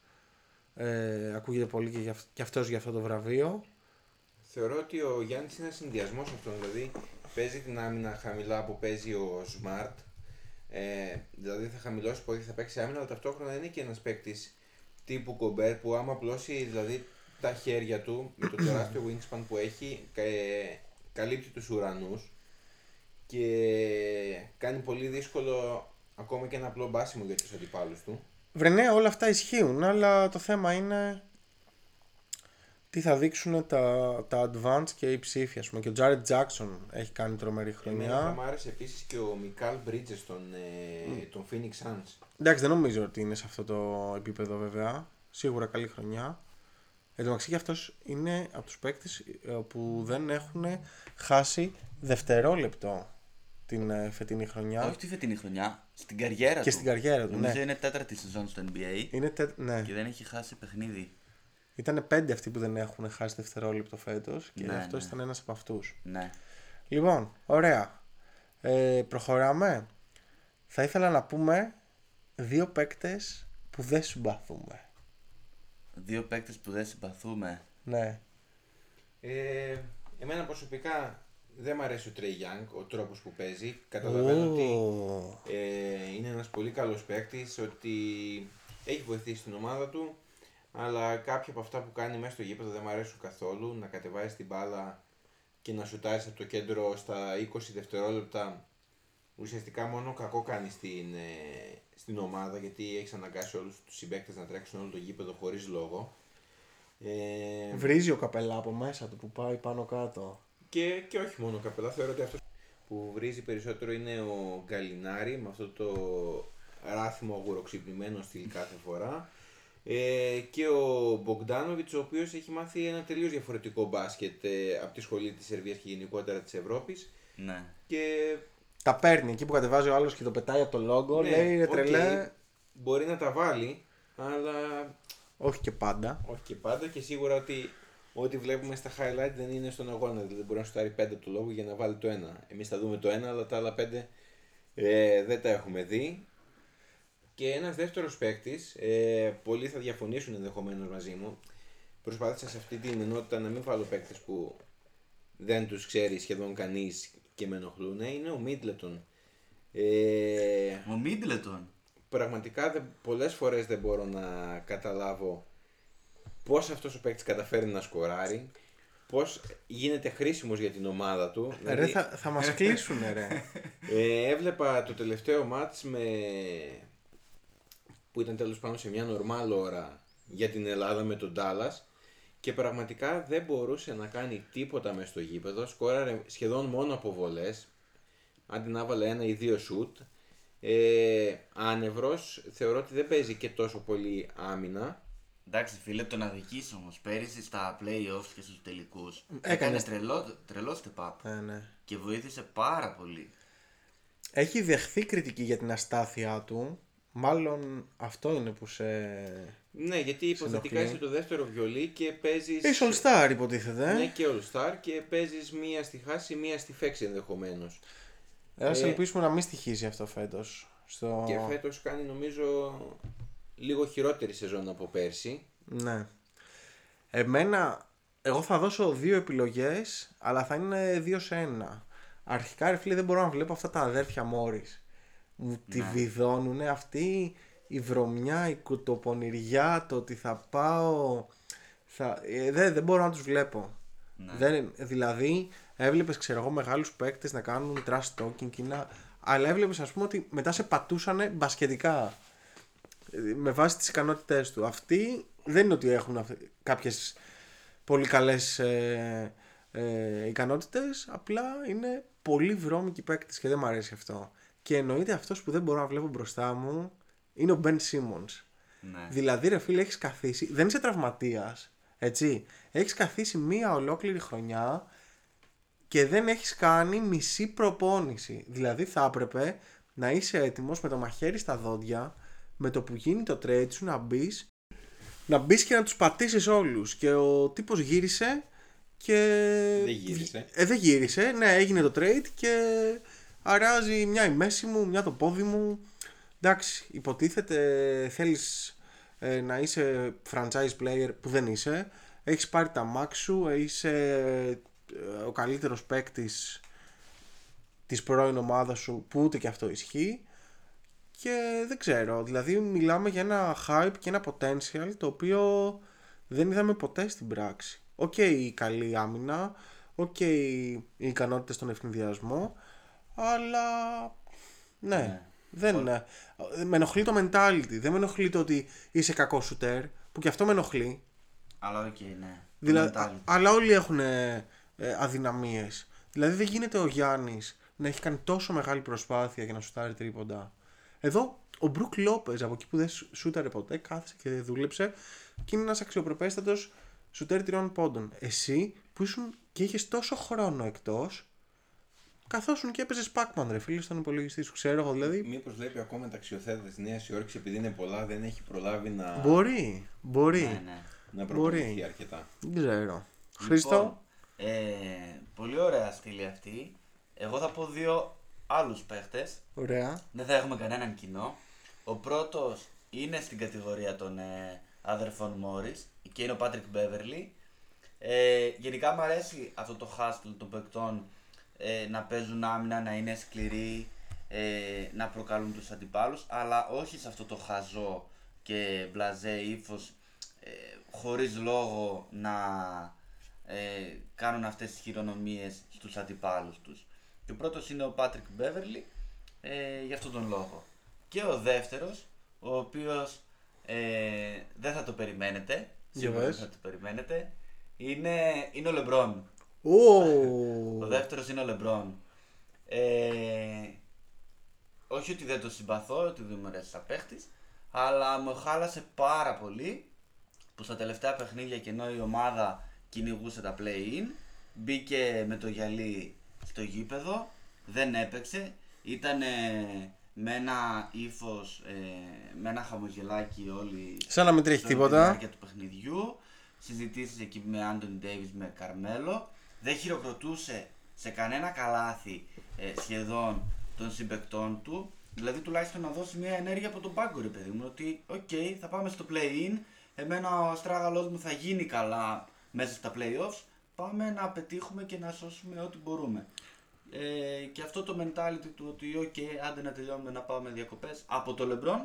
ε, ακούγεται πολύ και, για, αυ- και αυτός για αυτό το βραβείο. Θεωρώ ότι ο Γιάννης είναι ένας συνδυασμός αυτών. Δηλαδή παίζει την άμυνα χαμηλά που παίζει ο Smart. Ε, δηλαδή θα χαμηλώσει πολύ, θα παίξει άμυνα, αλλά ταυτόχρονα είναι και ένας παίκτης τύπου Κομπέρ που άμα απλώσει δηλαδή, τα χέρια του με το τεράστιο wingspan που έχει, κα- ε, καλύπτει τους ουρανούς και κάνει πολύ δύσκολο ακόμα και ένα απλό μπάσιμο για τους αντιπάλους του. Βρε ναι, όλα αυτά ισχύουν, αλλά το θέμα είναι τι θα δείξουν τα, τα advanced και οι ψήφοι. Ας πούμε. Και ο Jared Jackson έχει κάνει τρομερή Εμένα θα χρονιά. μου άρεσε επίσης και ο Μικάλ Bridges των, ε, των Phoenix Suns. Εντάξει, δεν νομίζω ότι είναι σε αυτό το επίπεδο βέβαια. Σίγουρα καλή χρονιά. Εν τω μεταξύ και αυτός είναι από τους παίκτες ε, που δεν έχουν χάσει δευτερόλεπτο την ε, φετινή χρονιά. Όχι τη φετινή χρονιά, στην καριέρα Και του. στην καριέρα του, Νομίζω ναι. είναι τέταρτη σεζόν στο NBA Είναι τε... ναι. και δεν έχει χάσει παιχνίδι. Ήταν πέντε αυτοί που δεν έχουν χάσει δευτερόλεπτο φέτος και Ναι, αυτός ναι. ήταν ένας από αυτούς. Ναι. Λοιπόν, ωραία. Ε, προχωράμε. Θα ήθελα να πούμε δύο παίκτες που δεν συμπαθούμε. Δύο παίκτες που δεν συμπαθούμε. Ναι. Ε, εμένα προσωπικά δεν μου αρέσει ο Τρέι Young, ο τρόπος που παίζει. Καταλαβαίνω ότι Ω. ε, είναι ένας πολύ καλός παίκτης, ότι έχει βοηθήσει την ομάδα του, αλλά κάποια από αυτά που κάνει μέσα στο γήπεδο δεν μου αρέσουν καθόλου. Να κατεβάζει την μπάλα και να σουτάρεις από το κέντρο στα 20 δευτερόλεπτα ουσιαστικά μόνο κακό κάνεις στην, ε, στην ομάδα γιατί έχεις αναγκάσει όλους τους συμπαίκτες να τρέξουν όλο το γήπεδο χωρίς λόγο. Ε, Βρίζει ο Καπελά από μέσα του που πάει πάνω κάτω. Και, και όχι μόνο Καπελά, θεωρώ ότι αυτός που βρίζει περισσότερο είναι ο Γκαλινάρι με αυτό το ράθιμο αγουροξυπνημένο στυλ κάθε φορά. Ε, και ο Μπογκδάνοβιτς ο οποίος έχει μάθει ένα τελείως διαφορετικό μπάσκετ ε, από τη σχολή της Σερβίας και γενικότερα της Ευρώπης Ναι. και Τα παίρνει εκεί που κατεβάζει ο άλλος και το πετάει από το λόγο. ναι, λέει ρε οκ, τρελέ. μπορεί να τα βάλει αλλά Όχι και πάντα. όχι και πάντα και σίγουρα ότι ό,τι βλέπουμε στα highlight δεν είναι στον αγώνα. Δηλαδή μπορεί να σου πάρει 5 από το λόγο για να βάλει το ένα. Εμείς θα δούμε το ένα, αλλά τα άλλα 5 ε, δεν τα έχουμε δει. Και ένας δεύτερος παίκτης, ε, πολλοί θα διαφωνήσουν ενδεχομένως μαζί μου. Προσπάθησα σε αυτή την ενότητα να μην βάλω παίκτες που δεν τους ξέρει σχεδόν κανείς και με ενοχλούν. Είναι ο Μίτλετον. Ε, Ο Μίτλετον; πραγματικά δεν, πολλές φορές δεν μπορώ να καταλάβω πώς αυτός ο παίκτης καταφέρει να σκοράρει, πώς γίνεται χρήσιμος για την ομάδα του. Ρε Δηλαδή, θα, θα μας κλείσουν ρε. ε, έβλεπα το τελευταίο μάτς με... που ήταν τέλος πάντων σε μια νορμάλ ώρα για την Ελλάδα με τον Dallas και πραγματικά δεν μπορούσε να κάνει τίποτα μες στο γήπεδο, σκόραρε σχεδόν μόνο από βολές, αντί να βάλε ένα ή δύο σουτ. Ε, άνευρος, θεωρώ ότι δεν παίζει και τόσο πολύ άμυνα. Εντάξει φίλε, τον αδικείς όμως. Πέρυσι στα playoffs και στους τελικούς Έκανες. έκανε τρελό, τρελός step up ε, ναι. και βοήθησε πάρα πολύ. Έχει δεχθεί κριτική για την αστάθειά του. Μάλλον αυτό είναι που σε... Ναι, γιατί υποθετικά Συνοχλεί. είσαι το δεύτερο βιολί και παίζεις... Είσαι All Star υποτίθεται. Ναι, και All Star και παίζεις μία στη χάση, μία στη φέξη ενδεχομένως. Ας Ε, ελπίσουμε να μην στοιχήσει αυτό φέτος. Στο... Και φέτος κάνει νομίζω λίγο χειρότερη σεζόν από πέρσι. Ναι. Εμένα, εγώ θα δώσω δύο επιλογές, αλλά θα είναι δύο σε ένα. Αρχικά, ρε φίλε, δεν μπορώ να βλέπω αυτά τα αδέρφια Μόρις. Μου τη βιδώνουν αυτή η βρωμιά, η κουτοπονηριά, το ότι θα πάω... Θα... Ε, δεν, δεν μπορώ να τους βλέπω. Δεν, δηλαδή, έβλεπες, ξέρω εγώ, μεγάλους παίκτες να κάνουν trash talking και να... Αλλά έβλεπες, ας πούμε, ότι μετά σε πατούσανε μπασκετικά με βάση τις ικανότητές του. Αυτοί δεν είναι ότι έχουν αυτ- κάποιες πολύ καλές ε, ε, ικανότητες, απλά είναι πολύ βρώμικοι παίκτες και δεν μου αρέσει αυτό. Και εννοείται αυτός που δεν μπορώ να βλέπω μπροστά μου είναι ο Ben Simmons. Ναι. Δηλαδή ρε φίλε έχεις καθίσει, δεν είσαι τραυματίας, έτσι. Έχεις καθίσει μία ολόκληρη χρονιά και δεν έχεις κάνει μισή προπόνηση. Δηλαδή θα έπρεπε να είσαι έτοιμος με το μαχαίρι στα δόντια, με το που γίνει το trade σου να μπεις να μπεις και να τους πατήσεις όλους. Και ο τύπος γύρισε και... Δεν γύρισε. Ε, δεν γύρισε, ναι έγινε το trade και αράζει μια η μέση μου, μια το πόδι μου. Εντάξει, υποτίθεται θέλεις ε, να είσαι franchise player που δεν είσαι. Έχεις πάρει τα max σου, είσαι ε, ο καλύτερος παίκτης της πρώην ομάδας σου που ούτε και αυτό ισχύει και δεν ξέρω, δηλαδή μιλάμε για ένα hype και ένα potential το οποίο δεν είδαμε ποτέ στην πράξη. Οκ η καλή άμυνα, οκ οι ικανότητες στον αιφνιδιασμό, αλλά ναι, δεν είναι. Με ενοχλεί το mentality, δεν με ενοχλεί το ότι είσαι κακό shooter, που και αυτό με ενοχλεί. Αλλά οκ, ναι. Το Δηλαδή, mentality. α- αλλά όλοι έχουν ε, αδυναμίες. Δηλαδή δεν γίνεται ο Γιάννης να έχει κάνει τόσο μεγάλη προσπάθεια για να σουτάρει τρίποντα. Εδώ ο Μπρουκ Λόπεζ από εκεί που δεν σου- σούταρε ποτέ κάθισε και δούλεψε και είναι ένας αξιοπρεπέστατος σουτέρ τριών πόντων. Εσύ που ήσουν και είχες τόσο χρόνο εκτός καθόσουν και έπαιζες Pac-Man ρε φίλε στον υπολογιστή σου. Ξέρω εγώ δηλαδή. Μήπως βλέπει ακόμα τα αξιοθέατα της Νέας Υόρκης επειδή είναι πολλά, δεν έχει προλάβει να, Μπορεί, μπορεί. Ναι, ναι. να μπορεί. προπονηθεί αρκετά. Δεν ξέρω. Χρήστο; Λοιπόν, ε, πολύ ωραία στήλη αυτή. Εγώ θα πω δύο άλλους παίχτες. Ωραία. Δεν θα έχουμε κανέναν κοινό. Ο πρώτος είναι στην κατηγορία των ε, αδερφών Μόρις και είναι ο Πάτρικ Μπέβερλι. Ε, γενικά μου αρέσει αυτό το hustle των παικτών ε, να παίζουν άμυνα, να είναι σκληροί, ε, να προκαλούν τους αντιπάλους, αλλά όχι σε αυτό το χαζό και μπλαζέ ύφος, ε, χωρίς λόγο να ε, κάνουν αυτές τις χειρονομίες στους αντιπάλους τους. Και ο πρώτος είναι ο Πάτρικ Μπέβερλι, ε, για αυτόν τον λόγο. Και ο δεύτερος, ο οποίος ε, δεν θα το περιμένετε, Για σίγουρα δεν πες. θα το περιμένετε, είναι, είναι ο Λεμπρόν. Ω, Ο δεύτερος είναι ο Λεμπρόν. Ε, όχι ότι δεν το συμπαθώ, ότι δεν μου αρέσει σαν παίχτης, αλλά μου χάλασε πάρα πολύ που στα τελευταία παιχνίδια και ενώ η ομάδα κυνηγούσε τα play-in, μπήκε με το γυαλί στο γήπεδο, δεν έπαιξε, ήταν με ένα ύφος, με ένα χαμογελάκι όλοι Σαν να μην τρέχει σε όλη τίποτα. Τη διάρκεια του παιχνιδιού, συζητήσεις εκεί με Άντονι Ντέιβις, με Καρμέλο, δεν χειροκροτούσε σε κανένα καλάθι ε, σχεδόν των συμπαικτών του, δηλαδή τουλάχιστον να δώσει μια ενέργεια από τον πάγκο ρε παιδί μου, ότι οκ, θα πάμε στο play-in, εμένα ο αστράγαλός μου θα γίνει καλά μέσα στα playoffs, πάμε να πετύχουμε και να σώσουμε ό,τι μπορούμε. Ε, και αυτό το mentality του ότι οκ, άντε να τελειώνουμε να πάμε διακοπές από το LeBron,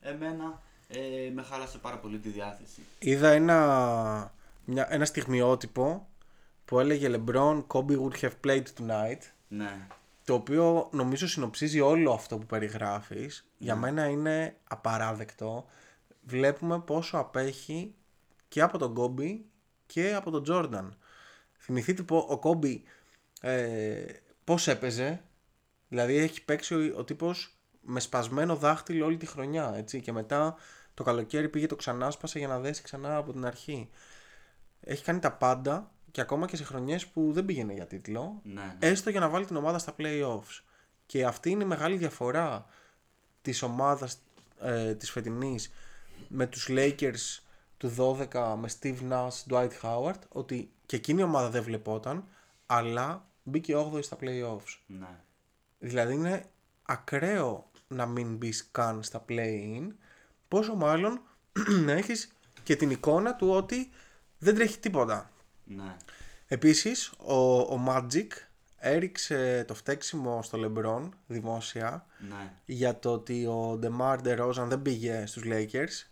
εμένα ε, με χάλασε πάρα πολύ τη διάθεση. Είδα ένα, μια, ένα στιγμιότυπο που έλεγε LeBron, Kobe would have played tonight. Ναι. Το οποίο νομίζω συνοψίζει όλο αυτό που περιγράφεις. Για Ναι. μένα είναι απαράδεκτο. Βλέπουμε πόσο απέχει και από τον Kobe και από τον Jordan. Θυμηθείτε πω ο Kobe ε, πώς έπαιζε. Δηλαδή έχει παίξει ο, ο τύπος με σπασμένο δάχτυλο όλη τη χρονιά. Έτσι, και μετά το καλοκαίρι πήγε το ξανά σπάσε για να δέσει ξανά από την αρχή. Έχει κάνει τα πάντα και ακόμα και σε χρονιές που δεν πήγαινε για τίτλο Ναι, ναι. έστω για να βάλει την ομάδα στα playoffs. Και αυτή είναι η μεγάλη διαφορά της ομάδας ε, της φετινής με τους Lakers του 12 με Steve Nash, Dwight Howard ότι και εκείνη η ομάδα δεν βλεπόταν αλλά μπήκε 8η στα playoffs. ναι. Δηλαδή είναι ακραίο να μην μπεις καν στα play-in πόσο μάλλον να έχεις και την εικόνα του ότι δεν τρέχει τίποτα. Ναι. Επίσης, ο, ο Magic έριξε το φταίξιμο στο LeBron δημόσια ναι. για το ότι ο DeMar DeRozan δεν πήγε στους Lakers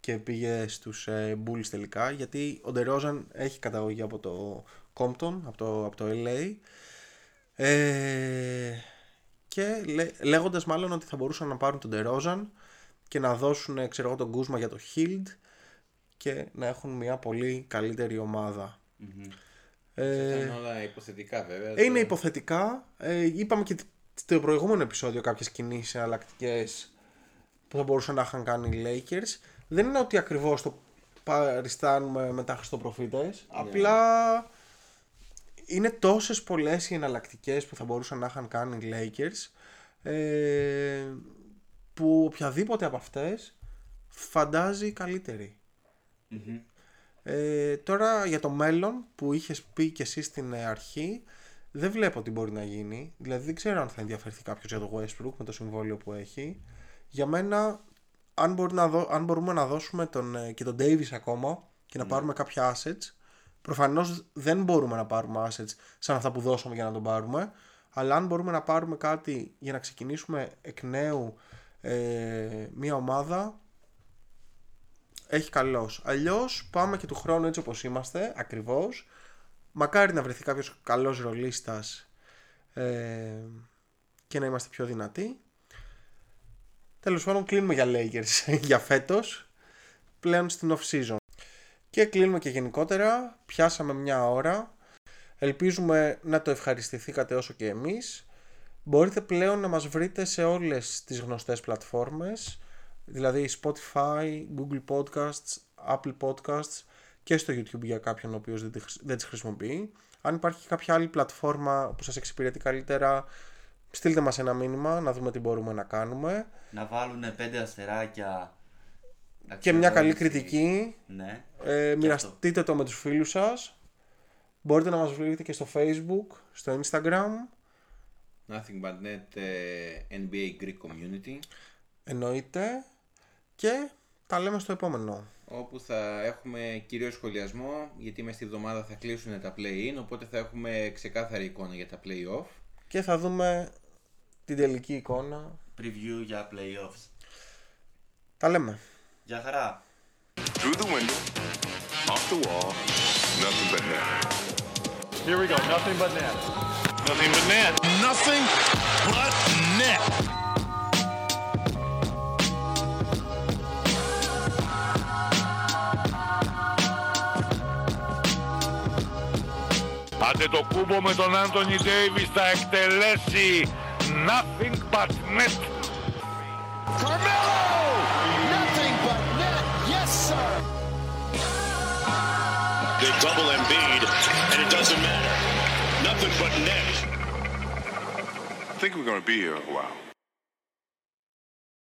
και πήγε στους ε, Bulls τελικά γιατί ο DeRozan έχει καταγωγή από το Compton, από το, από το LA ε, και λέ, λέγοντας μάλλον ότι θα μπορούσαν να πάρουν τον DeRozan και να δώσουν ε, ξέρω εγώ τον Kuzma για το Hild και να έχουν μια πολύ καλύτερη ομάδα. Ε, Ήταν όλα υποθετικά βέβαια. ε, είναι Το- υποθετικά. Ε, είπαμε και στο προηγούμενο επεισόδιο κάποιες κινήσεις εναλλακτικές που θα μπορούσαν να είχαν κάνει οι Lakers. Δεν είναι ότι ακριβώς το παριστάνουμε μετά χριστοπροφήτες. Απλά είναι τόσες πολλές οι εναλλακτικές που θα μπορούσαν να είχαν κάνει οι Lakers ε, που οποιαδήποτε από αυτές φαντάζει καλύτερη. Ε, τώρα για το μέλλον που είχες πει και εσύ στην ε, αρχή δεν βλέπω τι μπορεί να γίνει. Δηλαδή δεν ξέρω αν θα ενδιαφερθεί κάποιος για το Westbrook με το συμβόλαιο που έχει. Για μένα, αν, μπορεί να δω, αν μπορούμε να δώσουμε τον, ε, και τον Davis ακόμα και να πάρουμε κάποια assets, προφανώς δεν μπορούμε να πάρουμε assets σαν αυτά που δώσαμε για να τον πάρουμε, αλλά αν μπορούμε να πάρουμε κάτι για να ξεκινήσουμε εκ νέου ε, μια ομάδα, έχει καλός. Αλλιώς πάμε και του χρόνου έτσι όπως είμαστε, ακριβώς. Μακάρι να βρεθεί κάποιος καλός ρολίστας ε, και να είμαστε πιο δυνατοί. Τέλος πάντων κλείνουμε για Lakers για φέτος, πλέον στην off season. Και κλείνουμε και γενικότερα, πιάσαμε μια ώρα. Ελπίζουμε να το ευχαριστηθήκατε όσο και εμείς. Μπορείτε πλέον να μας βρείτε σε όλες τις γνωστές πλατφόρμες, δηλαδή Spotify, Google Podcasts, Apple Podcasts και στο YouTube για κάποιον ο οποίος δεν, τις- δεν τις χρησιμοποιεί. Αν υπάρχει κάποια άλλη πλατφόρμα που σας εξυπηρετεί καλύτερα, στείλτε μας ένα μήνυμα να δούμε τι μπορούμε να κάνουμε. Να βάλουν πέντε αστεράκια. Και μια καλή αξιολόγηση. κριτική. Ναι. Ε, μοιραστείτε το με τους φίλους σας. Μπορείτε να μας βρείτε και στο Facebook, στο Instagram. Nothing but net ε, NBA Greek Community Εννοείται. Και τα λέμε στο επόμενο. όπου θα έχουμε κυρίως σχολιασμό γιατί μες στη εβδομάδα θα κλείσουν τα play-in οπότε θα έχουμε ξεκάθαρη εικόνα για τα play-off Και θα δούμε την τελική εικόνα. Preview για playoffs. Τα λέμε. Γεια χαρά. Through the window, off the wall, nothing but net. Here we go. Nothing but net. Nothing but net. Nothing but net. Άντε το κούμπο με τον Άντωνι Ντέιβις θα εκτελέσει nothing but net. Carmelo! Nothing but net. Yes, sir. They double Embiid, and it doesn't matter. Nothing but net. I think we're going to be here a while.